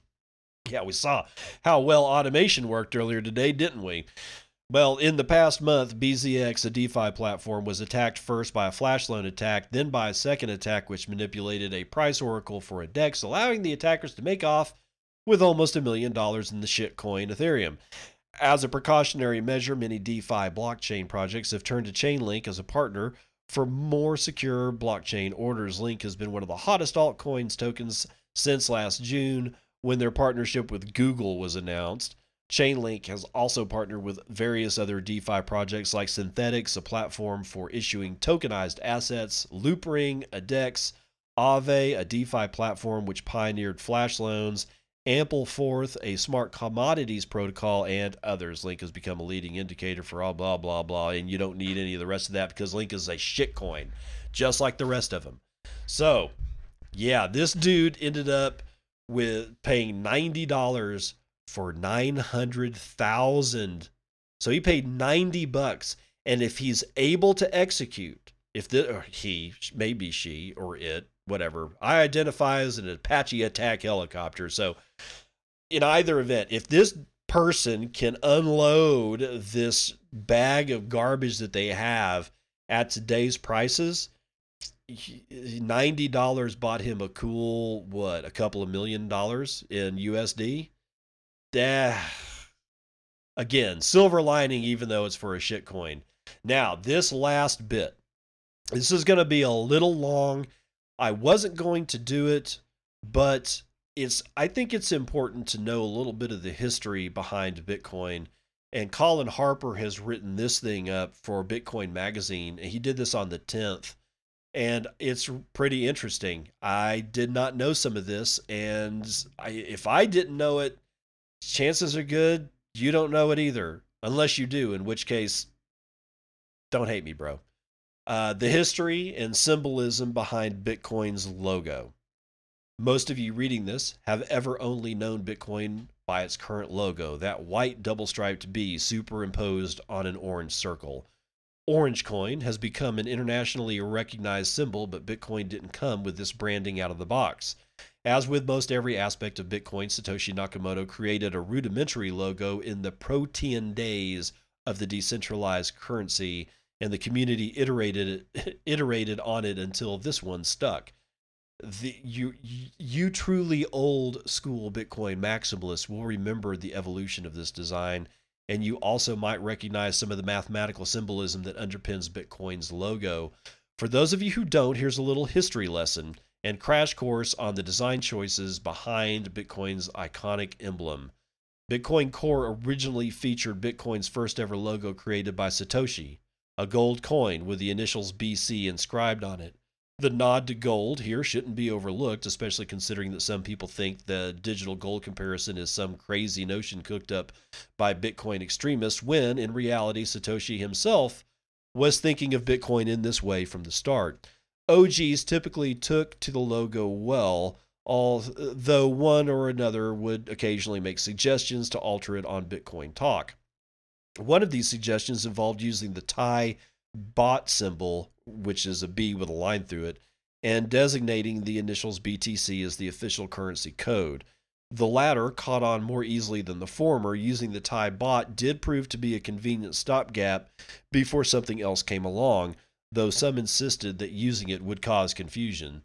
Yeah, we saw how well automation worked earlier today, didn't we? Well, in the past month, BZX, a DeFi platform, was attacked first by a flash loan attack, then by a second attack which manipulated a price oracle for a DEX, allowing the attackers to make off with almost a million dollars in the shitcoin Ethereum. As a precautionary measure, many DeFi blockchain projects have turned to Chainlink as a partner for more secure blockchain orders. Link has been one of the hottest altcoins tokens since last June when their partnership with Google was announced. Chainlink has also partnered with various other DeFi projects like Synthetix, a platform for issuing tokenized assets, Loopring, a DEX, Aave, a DeFi platform which pioneered flash loans, Ampleforth, a smart commodities protocol, and others. Link has become a leading indicator for all blah, blah, blah. And you don't need any of the rest of that because Link is a shitcoin, just like the rest of them. So, yeah, this dude ended up with paying $90 for 900,000. So he paid 90 bucks and if he's able to execute, if the he maybe she or it, whatever. I identify as an Apache attack helicopter. So in either event, if this person can unload this bag of garbage that they have at today's prices, $90 bought him a cool what, a couple of million dollars in USD? <sighs> again, silver lining, even though it's for a shitcoin. Now, this last bit, this is going to be a little long. I wasn't going to do it, but it's I think it's important to know a little bit of the history behind Bitcoin. And Colin Harper has written this thing up for Bitcoin Magazine. And he did this on the 10th. And it's pretty interesting. I did not know some of this. And I, if I didn't know it, chances are good you don't know it either, unless you do, in which case, don't hate me, bro. Uh, the history and symbolism behind Bitcoin's logo. Most of you reading this have ever only known Bitcoin by its current logo, that white double striped B superimposed on an orange circle. Orange coin has become an internationally recognized symbol, but Bitcoin didn't come with this branding out of the box. As with most every aspect of Bitcoin, Satoshi Nakamoto created a rudimentary logo in the protean days of the decentralized currency, and the community iterated <laughs> iterated on it until this one stuck. The, you you truly old school Bitcoin maximalists will remember the evolution of this design, and you also might recognize some of the mathematical symbolism that underpins Bitcoin's logo. For those of you who don't, here's a little history lesson and crash course on the design choices behind Bitcoin's iconic emblem. Bitcoin Core originally featured Bitcoin's first ever logo created by Satoshi, a gold coin with the initials BC inscribed on it. The nod to gold here shouldn't be overlooked, especially considering that some people think the digital gold comparison is some crazy notion cooked up by Bitcoin extremists, when in reality, Satoshi himself was thinking of Bitcoin in this way from the start. OGs typically took to the logo well, although one or another would occasionally make suggestions to alter it on Bitcoin Talk. One of these suggestions involved using the Thai baht symbol, which is a B with a line through it, and designating the initials BTC as the official currency code. The latter caught on more easily than the former, using the Thai baht did prove to be a convenient stopgap before something else came along, though some insisted that using it would cause confusion.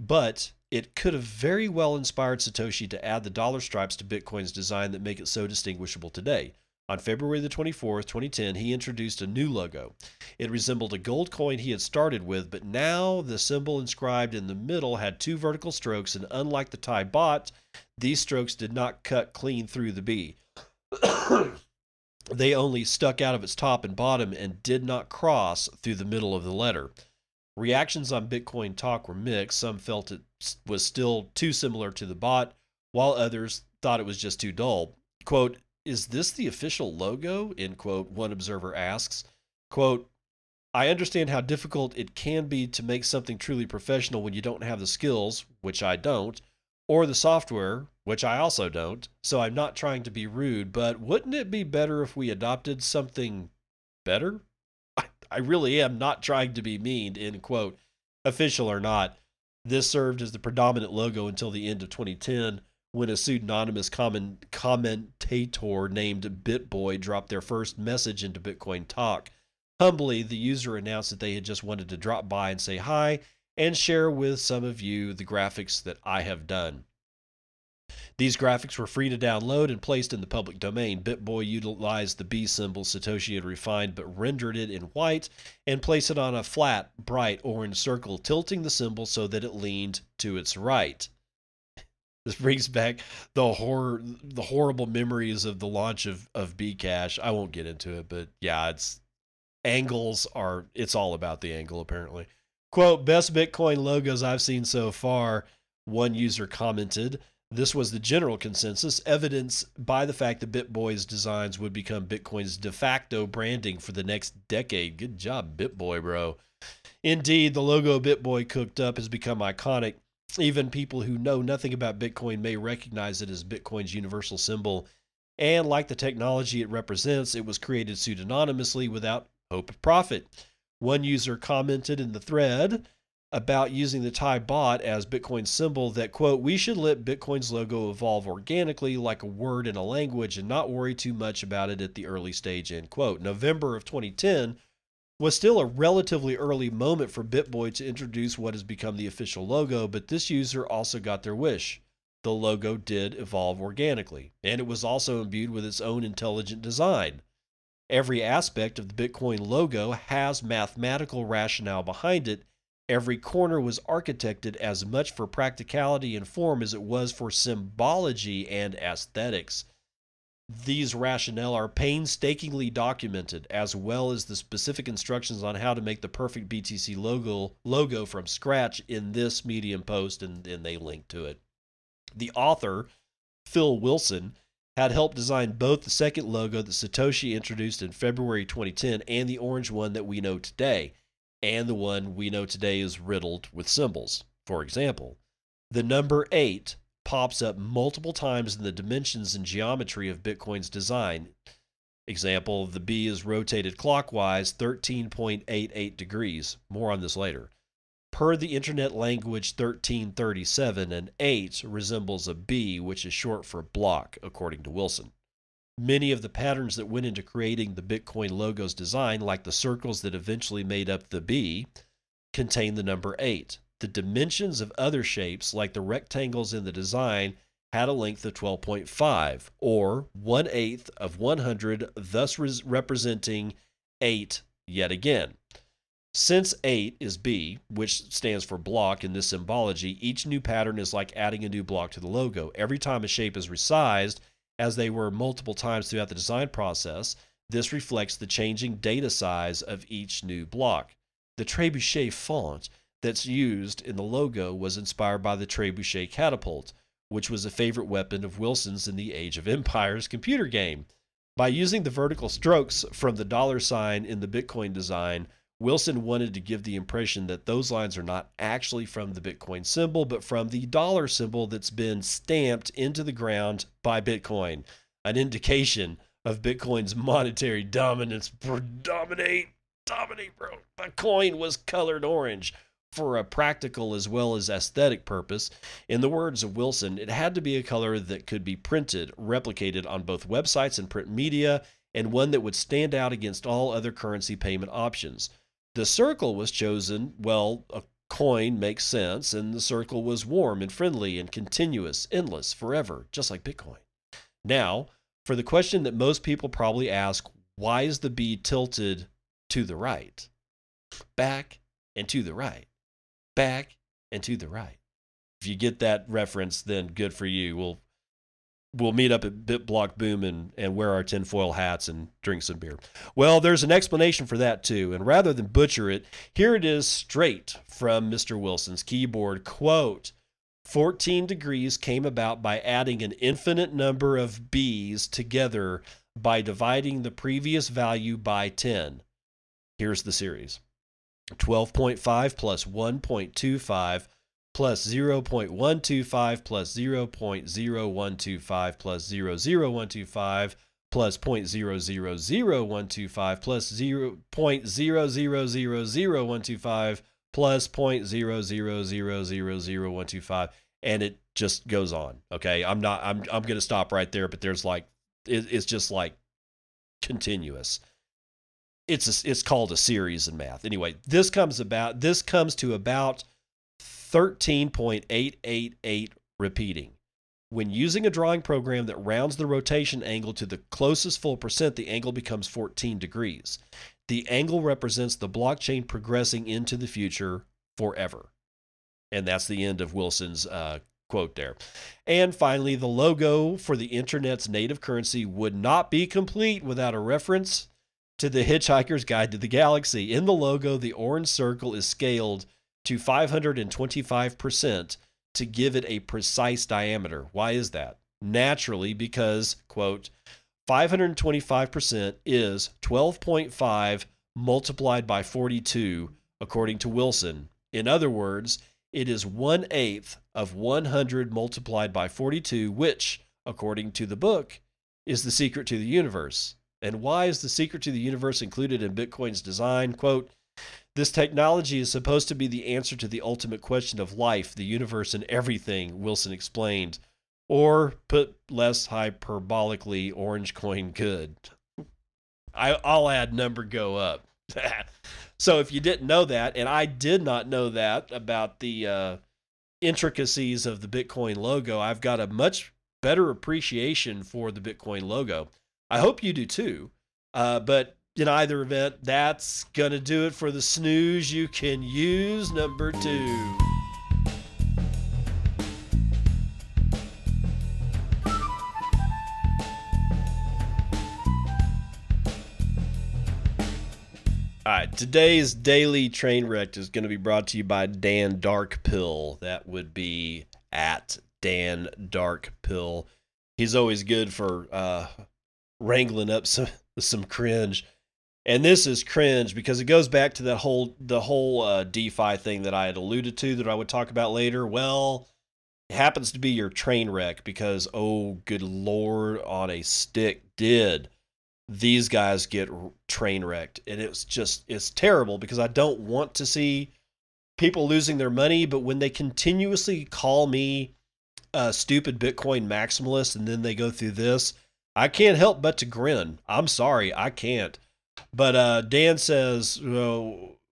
But it could have very well inspired Satoshi to add the dollar stripes to Bitcoin's design that make it so distinguishable today. On February the 24th, 2010, he introduced a new logo. It resembled a gold coin he had started with, but now the symbol inscribed in the middle had two vertical strokes, and unlike the Thai baht, these strokes did not cut clean through the B. they only stuck out of its top and bottom and did not cross through the middle of the letter. Reactions on Bitcoin Talk were mixed. Some felt it was still too similar to the baht, while others thought it was just too dull. Quote, is this the official logo? End quote. One observer asks. Quote, I understand how difficult it can be to make something truly professional when you don't have the skills, which I don't, or the software, which I also don't, so I'm not trying to be rude, but wouldn't it be better if we adopted something better? I, I really am not trying to be mean, end quote. Official or not, this served as the predominant logo until the end of 2010 when a pseudonymous comment, commentator named BitBoy dropped their first message into Bitcoin Talk. Humbly, the user announced that they had just wanted to drop by and say hi and share with some of you the graphics that I have done. These graphics were free to download and placed in the public domain. BitBoy utilized the B symbol Satoshi had refined but rendered it in white and placed it on a flat, bright orange circle, tilting the symbol so that it leaned to its right. This brings back the horror, the horrible memories of the launch of of Bcash. I won't get into it, but yeah, it's angles are. It's all about the angle, apparently. Quote: Best Bitcoin logos I've seen so far. One user commented. This was the general consensus, evidenced by the fact that BitBoy's designs would become Bitcoin's de facto branding for the next decade. Good job, BitBoy, bro. Indeed, the logo BitBoy cooked up has become iconic even people who know nothing about Bitcoin may recognize it as Bitcoin's universal symbol. And like the technology it represents, it was created pseudonymously without hope of profit. One user commented in the thread about using the Thai baht as Bitcoin's symbol that, quote, we should let Bitcoin's logo evolve organically like a word in a language and not worry too much about it at the early stage, end quote. November of 2010 was still a relatively early moment for BitBoy to introduce what has become the official logo, but this user also got their wish. The logo did evolve organically, and it was also imbued with its own intelligent design. Every aspect of the Bitcoin logo has mathematical rationale behind it. Every corner was architected as much for practicality and form as it was for symbology and aesthetics. These rationale are painstakingly documented, as well as the specific instructions on how to make the perfect BTC logo logo from scratch in this Medium post, and, and they link to it. The author, Phil Wilson, had helped design both the second logo that Satoshi introduced in February 2010 and the orange one that we know today. And the one we know today is riddled with symbols. For example, the number 8 pops up multiple times in the dimensions and geometry of Bitcoin's design. Example, the B is rotated clockwise 13.88 degrees. More on this later. Per the internet language 1337, an 8 resembles a B, which is short for block, according to Wilson. Many of the patterns that went into creating the Bitcoin logo's design, like the circles that eventually made up the B, contain the number 8. The dimensions of other shapes, like the rectangles in the design, had a length of 12.5, or 1 eighth of 100, thus res- representing 8 yet again. Since 8 is B, which stands for block in this symbology, each new pattern is like adding a new block to the logo. Every time a shape is resized, as they were multiple times throughout the design process, this reflects the changing data size of each new block. The trebuchet font that's used in the logo was inspired by the trebuchet catapult, which was a favorite weapon of Wilson's in the Age of Empires computer game. By using the vertical strokes from the dollar sign in the Bitcoin design, Wilson wanted to give the impression that those lines are not actually from the Bitcoin symbol, but from the dollar symbol that's been stamped into the ground by Bitcoin, an indication of Bitcoin's monetary dominance. Dominate, dominate, bro. The coin was colored orange for a practical as well as aesthetic purpose. In the words of Wilson, it had to be a color that could be printed, replicated on both websites and print media, and one that would stand out against all other currency payment options. The circle was chosen, well, a coin makes sense, and the circle was warm and friendly and continuous, endless, forever, just like Bitcoin. Now, for the question that most people probably ask, why is the B tilted to the right? Back and to the right. Back and to the right. If you get that reference, then good for you. We'll we'll meet up at BitBlock Boom and, and wear our tinfoil hats and drink some beer. Well, there's an explanation for that too. And rather than butcher it, here it is straight from Mr. Wilson's keyboard. Quote, 14 degrees came about by adding an infinite number of B's together by dividing the previous value by 10. Here's the series 12.5 plus 1.25 plus 0.125 plus 0.0125 plus 00125 plus 0.000125 plus 0.0000125 plus 0.0000125 and it just goes on okay? I'm not i'm i'm going to stop right there but there's like it, it's just like continuous. It's a, it's called a series in math. Anyway this comes about this comes to about 13.888 repeating. When using a drawing program that rounds the rotation angle to the closest full percent, the angle becomes 14 degrees. The angle represents the blockchain progressing into the future forever. And that's the end of Wilson's uh, quote there. And finally, the logo for the internet's native currency would not be complete without a reference to the Hitchhiker's Guide to the Galaxy. In the logo, the orange circle is scaled to 525% to give it a precise diameter. Why is that? Naturally, because, quote, 525% is 12.5 multiplied by 42, according to Wilson. In other words, it is one eighth of 100 multiplied by 42, which, according to the book, is the secret to the universe. And why is the secret to the universe included in Bitcoin's design? Quote, this technology is supposed to be the answer to the ultimate question of life, the universe, and everything, Wilson explained. Or, put less hyperbolically, Orange Coin good. I, I'll add number go up. <laughs> so if you didn't know that, and I did not know that about the uh, intricacies of the Bitcoin logo, I've got a much better appreciation for the Bitcoin logo. I hope you do too. Uh, but in either event, that's going to do it for the snooze you can use number two. All right, today's daily train wreck is going to be brought to you by Dan Darkpill. That would be at Dan Darkpill. He's always good for uh, wrangling up some some cringe and this is cringe because it goes back to that whole the whole uh, DeFi thing that I had alluded to that I would talk about later. Well, it happens to be your train wreck because oh, good lord, on a stick did these guys get train wrecked, and it's just it's terrible because I don't want to see people losing their money, but when they continuously call me a stupid Bitcoin maximalist and then they go through this, I can't help but to grin. I'm sorry, I can't but uh, Dan says,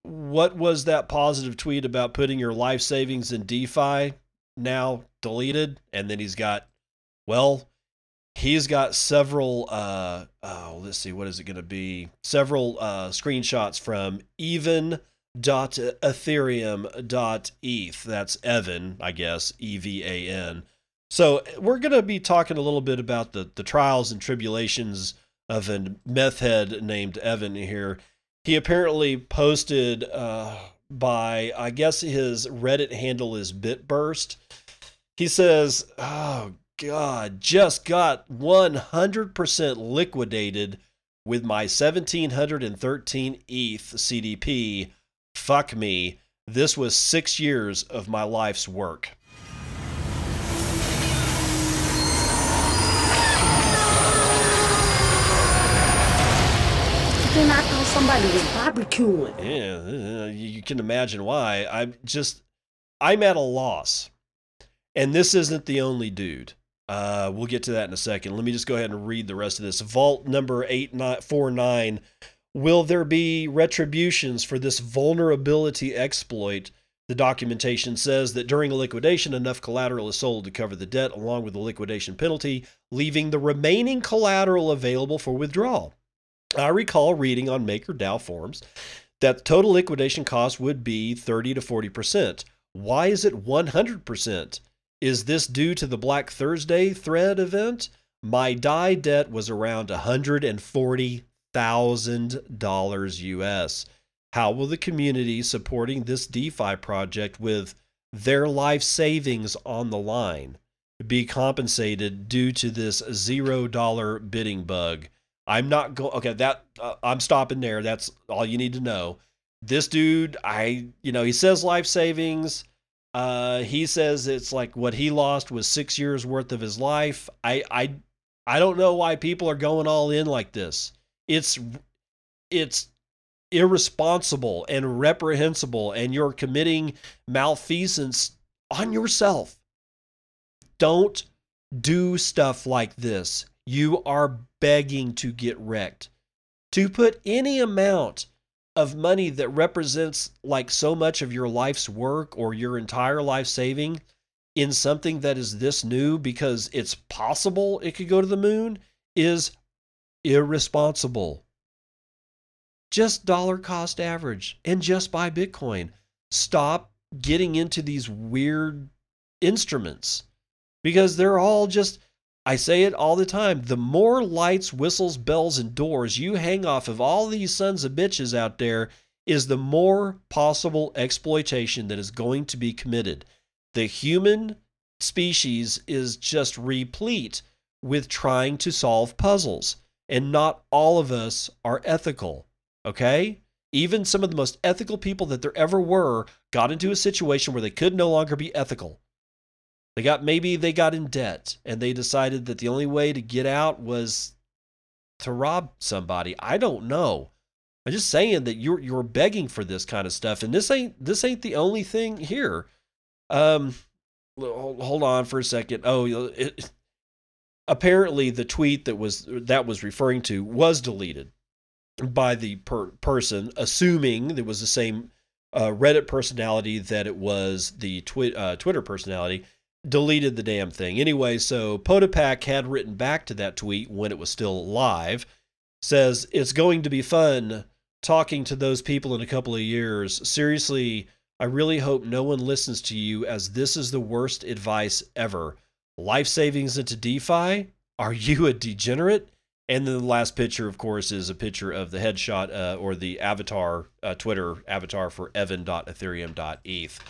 what was that positive tweet about putting your life savings in DeFi now deleted? And then he's got, well, he's got several, uh, oh, let's see, what is it going to be? Several uh, screenshots from evan dot ethereum dot eth that's evan i guess e-v-a-n so we're going to be talking a little bit about the the trials and tribulations of a meth head named Evan here. He apparently posted uh, by, I guess his Reddit handle is Bitburst. He says, Oh, God, just got 100% liquidated with my 1713 ETH CDP. Fuck me. This was six years of my life's work. Then I thought somebody was barbecuing. Yeah, uh, you can imagine why. I'm just, I'm at a loss. And this isn't the only dude. Uh, we'll get to that in a second. Let me just go ahead and read the rest of this. Vault number 8949. Will there be retributions for this vulnerability exploit? The documentation says that during a liquidation, enough collateral is sold to cover the debt along with the liquidation penalty, leaving the remaining collateral available for withdrawal. I recall reading on MakerDAO forums that the total liquidation cost would be 30 to 40%. Why is it 100%? Is this due to the Black Thursday thread event? My DAI debt was around $140,000 US. How will the community supporting this DeFi project with their life savings on the line be compensated due to this $0 bidding bug? I'm not going. Okay, that uh, I'm stopping there. That's all you need to know. This dude, I, you know, he says life savings. Uh, he says it's like what he lost was six years worth of his life. I, I, I don't know why people are going all in like this. It's, it's irresponsible and reprehensible, and you're committing malfeasance on yourself. Don't do stuff like this you are begging to get wrecked. To put any amount of money that represents like so much of your life's work or your entire life saving in something that is this new because it's possible it could go to the moon is irresponsible. Just dollar cost average and just buy Bitcoin. Stop getting into these weird instruments because they're all just I say it all the time. The more lights, whistles, bells, and doors you hang off of all these sons of bitches out there, is the more possible exploitation that is going to be committed. The human species is just replete with trying to solve puzzles, and not all of us are ethical. Okay? Even some of the most ethical people that there ever were got into a situation where they could no longer be ethical. They got maybe they got in debt and they decided that the only way to get out was to rob somebody. I don't know. I'm just saying that you're you're begging for this kind of stuff, and this ain't this ain't the only thing here. Um, hold on for a second. Oh, it, apparently the tweet that was that was referring to was deleted by the per- person, assuming it was the same uh, Reddit personality that it was the twi- uh, Twitter personality deleted the damn thing. Anyway, so Potopac had written back to that tweet when it was still live, says, It's going to be fun talking to those people in a couple of years. Seriously, I really hope no one listens to you as this is the worst advice ever. Life savings into DeFi? Are you a degenerate? And then the last picture, of course, is a picture of the headshot uh, or the avatar, uh, Twitter avatar for evan.ethereum.eth.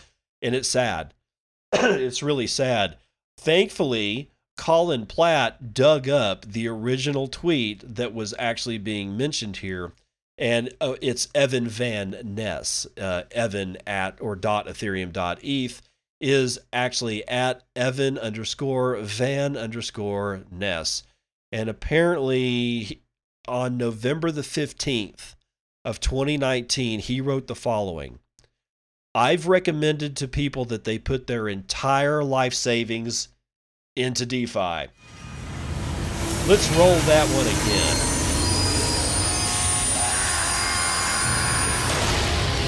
And it's sad <coughs> it's really sad. Thankfully, Colin Platt dug up the original tweet that was actually being mentioned here, and uh, it's Evan Van Ness. Uh, Evan at or dot Ethereum dot ETH is actually at Evan underscore Van underscore Ness, and apparently on November the fifteenth of 2019, he wrote the following. I've recommended to people that they put their entire life savings into DeFi. Let's roll that one again.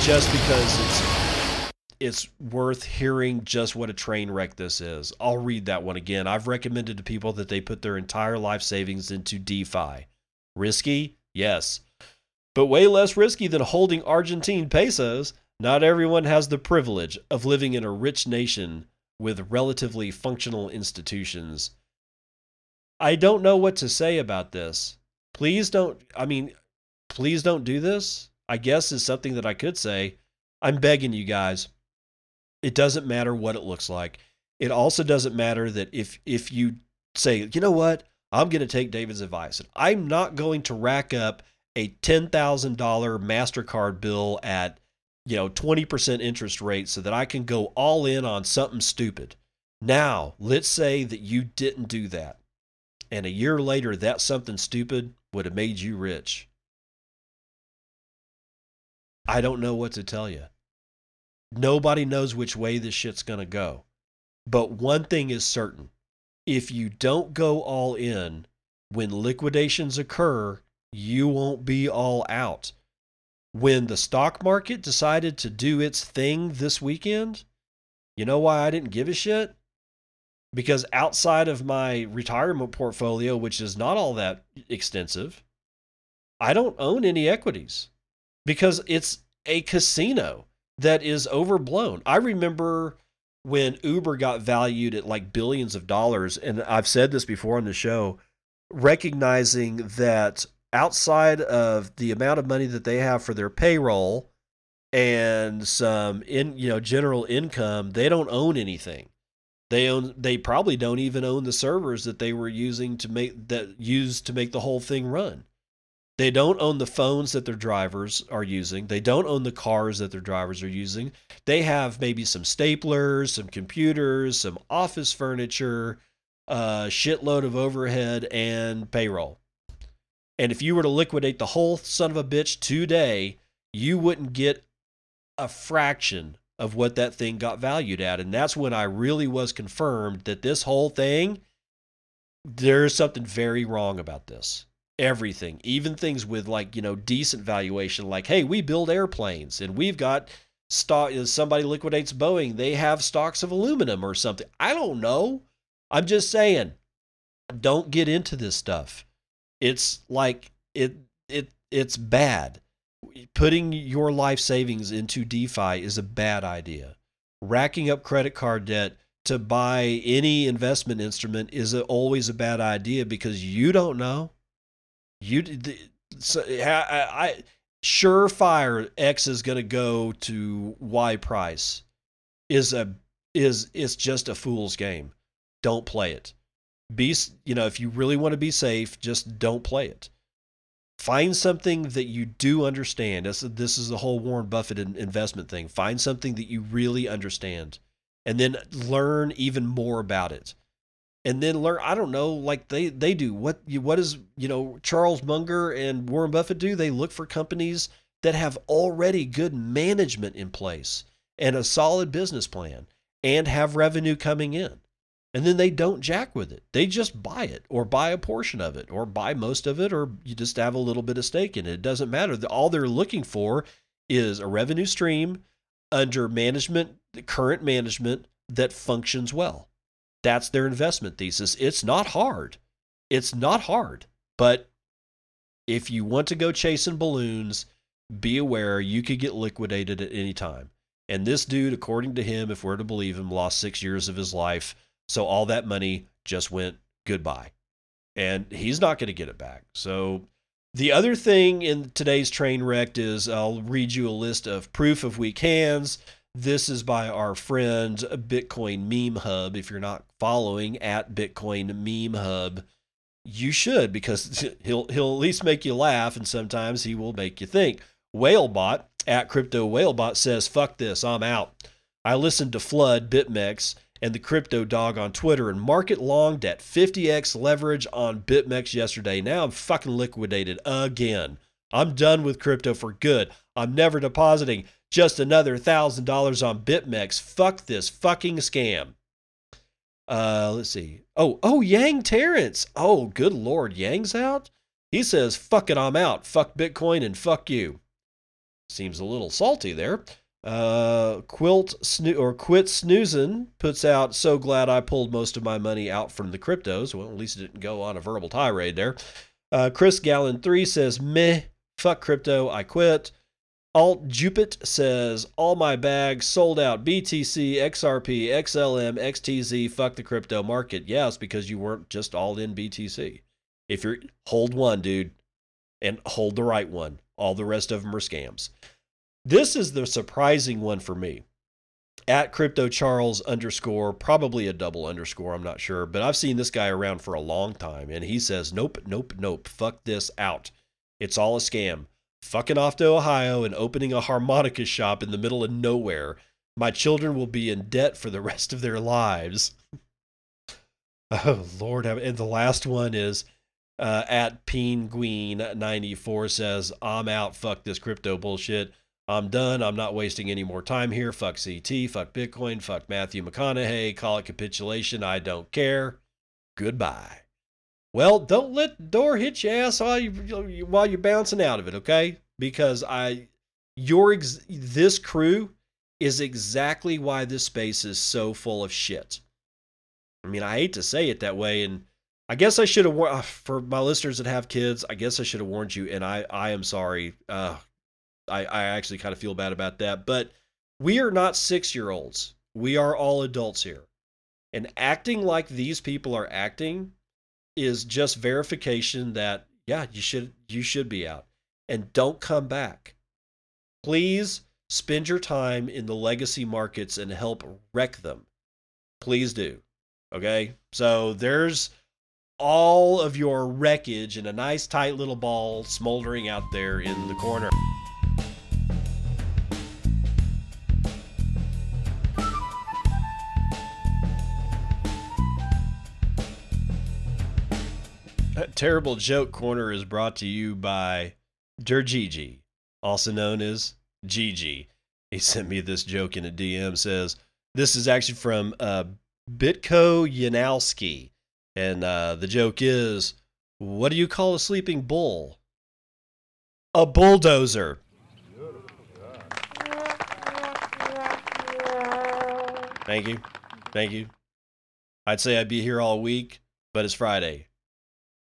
Just because it's it's worth hearing just what a train wreck this is. I'll read that one again. I've recommended to people that they put their entire life savings into DeFi. Risky? Yes. But way less risky than holding Argentine pesos. Not everyone has the privilege of living in a rich nation with relatively functional institutions. I don't know what to say about this. Please don't, I mean, please don't do this, I guess is something that I could say. I'm begging you guys. It doesn't matter what it looks like. It also doesn't matter that if if you say, you know what, I'm going to take David's advice, and I'm not going to rack up a ten thousand dollar Mastercard bill at you know 20% interest rate so that I can go all in on something stupid. Now, let's say that you didn't do that. And a year later, that something stupid would have made you rich. I don't know what to tell you. Nobody knows which way this shit's going to go. But one thing is certain if you don't go all in, when liquidations occur, you won't be all out. When the stock market decided to do its thing this weekend, you know why I didn't give a shit? Because outside of my retirement portfolio, which is not all that extensive, I don't own any equities because it's a casino that is overblown. I remember when Uber got valued at like billions of dollars, and I've said this before on the show, recognizing that outside of the amount of money that they have for their payroll and some in you know general income, they don't own anything. They own they probably don't even own the servers that they were using to make that used to make the whole thing run. They don't own the phones that their drivers are using. They don't own the cars that their drivers are using. They have maybe some staplers, some computers, some office furniture, a shitload of overhead and payroll. And if you were to liquidate the whole son of a bitch today, you wouldn't get a fraction of what that thing got valued at. And that's when I really was confirmed that this whole thing, there's something very wrong about this everything, even things with like, you know, decent valuation, like, hey, we build airplanes and we've got stock. Somebody liquidates Boeing, they have stocks of aluminum or something. I don't know. I'm just saying, don't get into this stuff. It's like it it it's bad. Putting your life savings into DeFi is a bad idea. Racking up credit card debt to buy any investment instrument is a, always a bad idea because you don't know you the, so I, I surefire X is going to go to Y price is a is it's just a fool's game. Don't play it. Be you know if you really want to be safe, just don't play it. Find something that you do understand. This, this is the whole Warren Buffett investment thing. Find something that you really understand, and then learn even more about it and then learn i don't know like they they do what you what is you know charles munger and warren buffett do they look for companies that have already good management in place and a solid business plan and have revenue coming in and then they don't jack with it they just buy it or buy a portion of it or buy most of it or you just have a little bit of stake in it it doesn't matter all they're looking for is a revenue stream under management current management that functions well that's their investment thesis. It's not hard. It's not hard. But if you want to go chasing balloons, be aware you could get liquidated at any time. And this dude, according to him, if we're to believe him, lost six years of his life. So all that money just went goodbye. And he's not going to get it back. So the other thing in today's train wreck is I'll read you a list of proof of weak hands. This is by our friend uh, Bitcoin Meme Hub. If you're not following at Bitcoin Meme Hub, you should because <laughs> he'll he'll at least make you laugh and sometimes he will make you think. Whalebot at Crypto Whalebot says, "Fuck this, I'm out." I listened to Flood, BitMEX, and the Crypto Dog on Twitter and market longed at 50x leverage on BitMEX yesterday. Now I'm fucking liquidated again. I'm done with crypto for good. I'm never depositing just another thousand dollars on BitMEX. Fuck this fucking scam. Uh, let's see. Oh, oh, Yang Terrence. Oh, good lord, Yang's out. He says, "Fuck it, I'm out. Fuck Bitcoin and fuck you." Seems a little salty there. Uh, Quilt snoo- or Quit Snoozin puts out. So glad I pulled most of my money out from the cryptos. Well, at least it didn't go on a verbal tirade there. Uh, Chris Gallon three says, "Meh, fuck crypto. I quit." Alt Jupit says, All my bags sold out BTC, XRP, XLM, XTZ, fuck the crypto market. Yes, because you weren't just all in BTC. If you're, hold one, dude, and hold the right one. All the rest of them are scams. This is the surprising one for me. At crypto Charles underscore, probably a double underscore, I'm not sure, but I've seen this guy around for a long time, and he says, nope, nope, nope, fuck this out. It's all a scam. Fucking off to Ohio and opening a harmonica shop in the middle of nowhere. My children will be in debt for the rest of their lives. <laughs> oh, Lord. And the last one is uh, at Penguin94 says, I'm out. Fuck this crypto bullshit. I'm done. I'm not wasting any more time here. Fuck CT. Fuck Bitcoin. Fuck Matthew McConaughey. Call it capitulation. I don't care. Goodbye. Well, don't let the door hit your ass while you while you're bouncing out of it, okay? Because I, your ex, this crew is exactly why this space is so full of shit. I mean, I hate to say it that way, and I guess I should have warned for my listeners that have kids. I guess I should have warned you, and I I am sorry. Uh, I I actually kind of feel bad about that, but we are not six year olds. We are all adults here, and acting like these people are acting is just verification that yeah, you should you should be out and don't come back. Please spend your time in the legacy markets and help wreck them. Please do. Okay? So there's all of your wreckage in a nice tight little ball smoldering out there in the corner. Terrible Joke Corner is brought to you by Dergigi, also known as Gigi. He sent me this joke in a DM. Says this is actually from uh, Bitko Yanowski, and uh, the joke is, "What do you call a sleeping bull?" A bulldozer. Thank you, thank you. I'd say I'd be here all week, but it's Friday.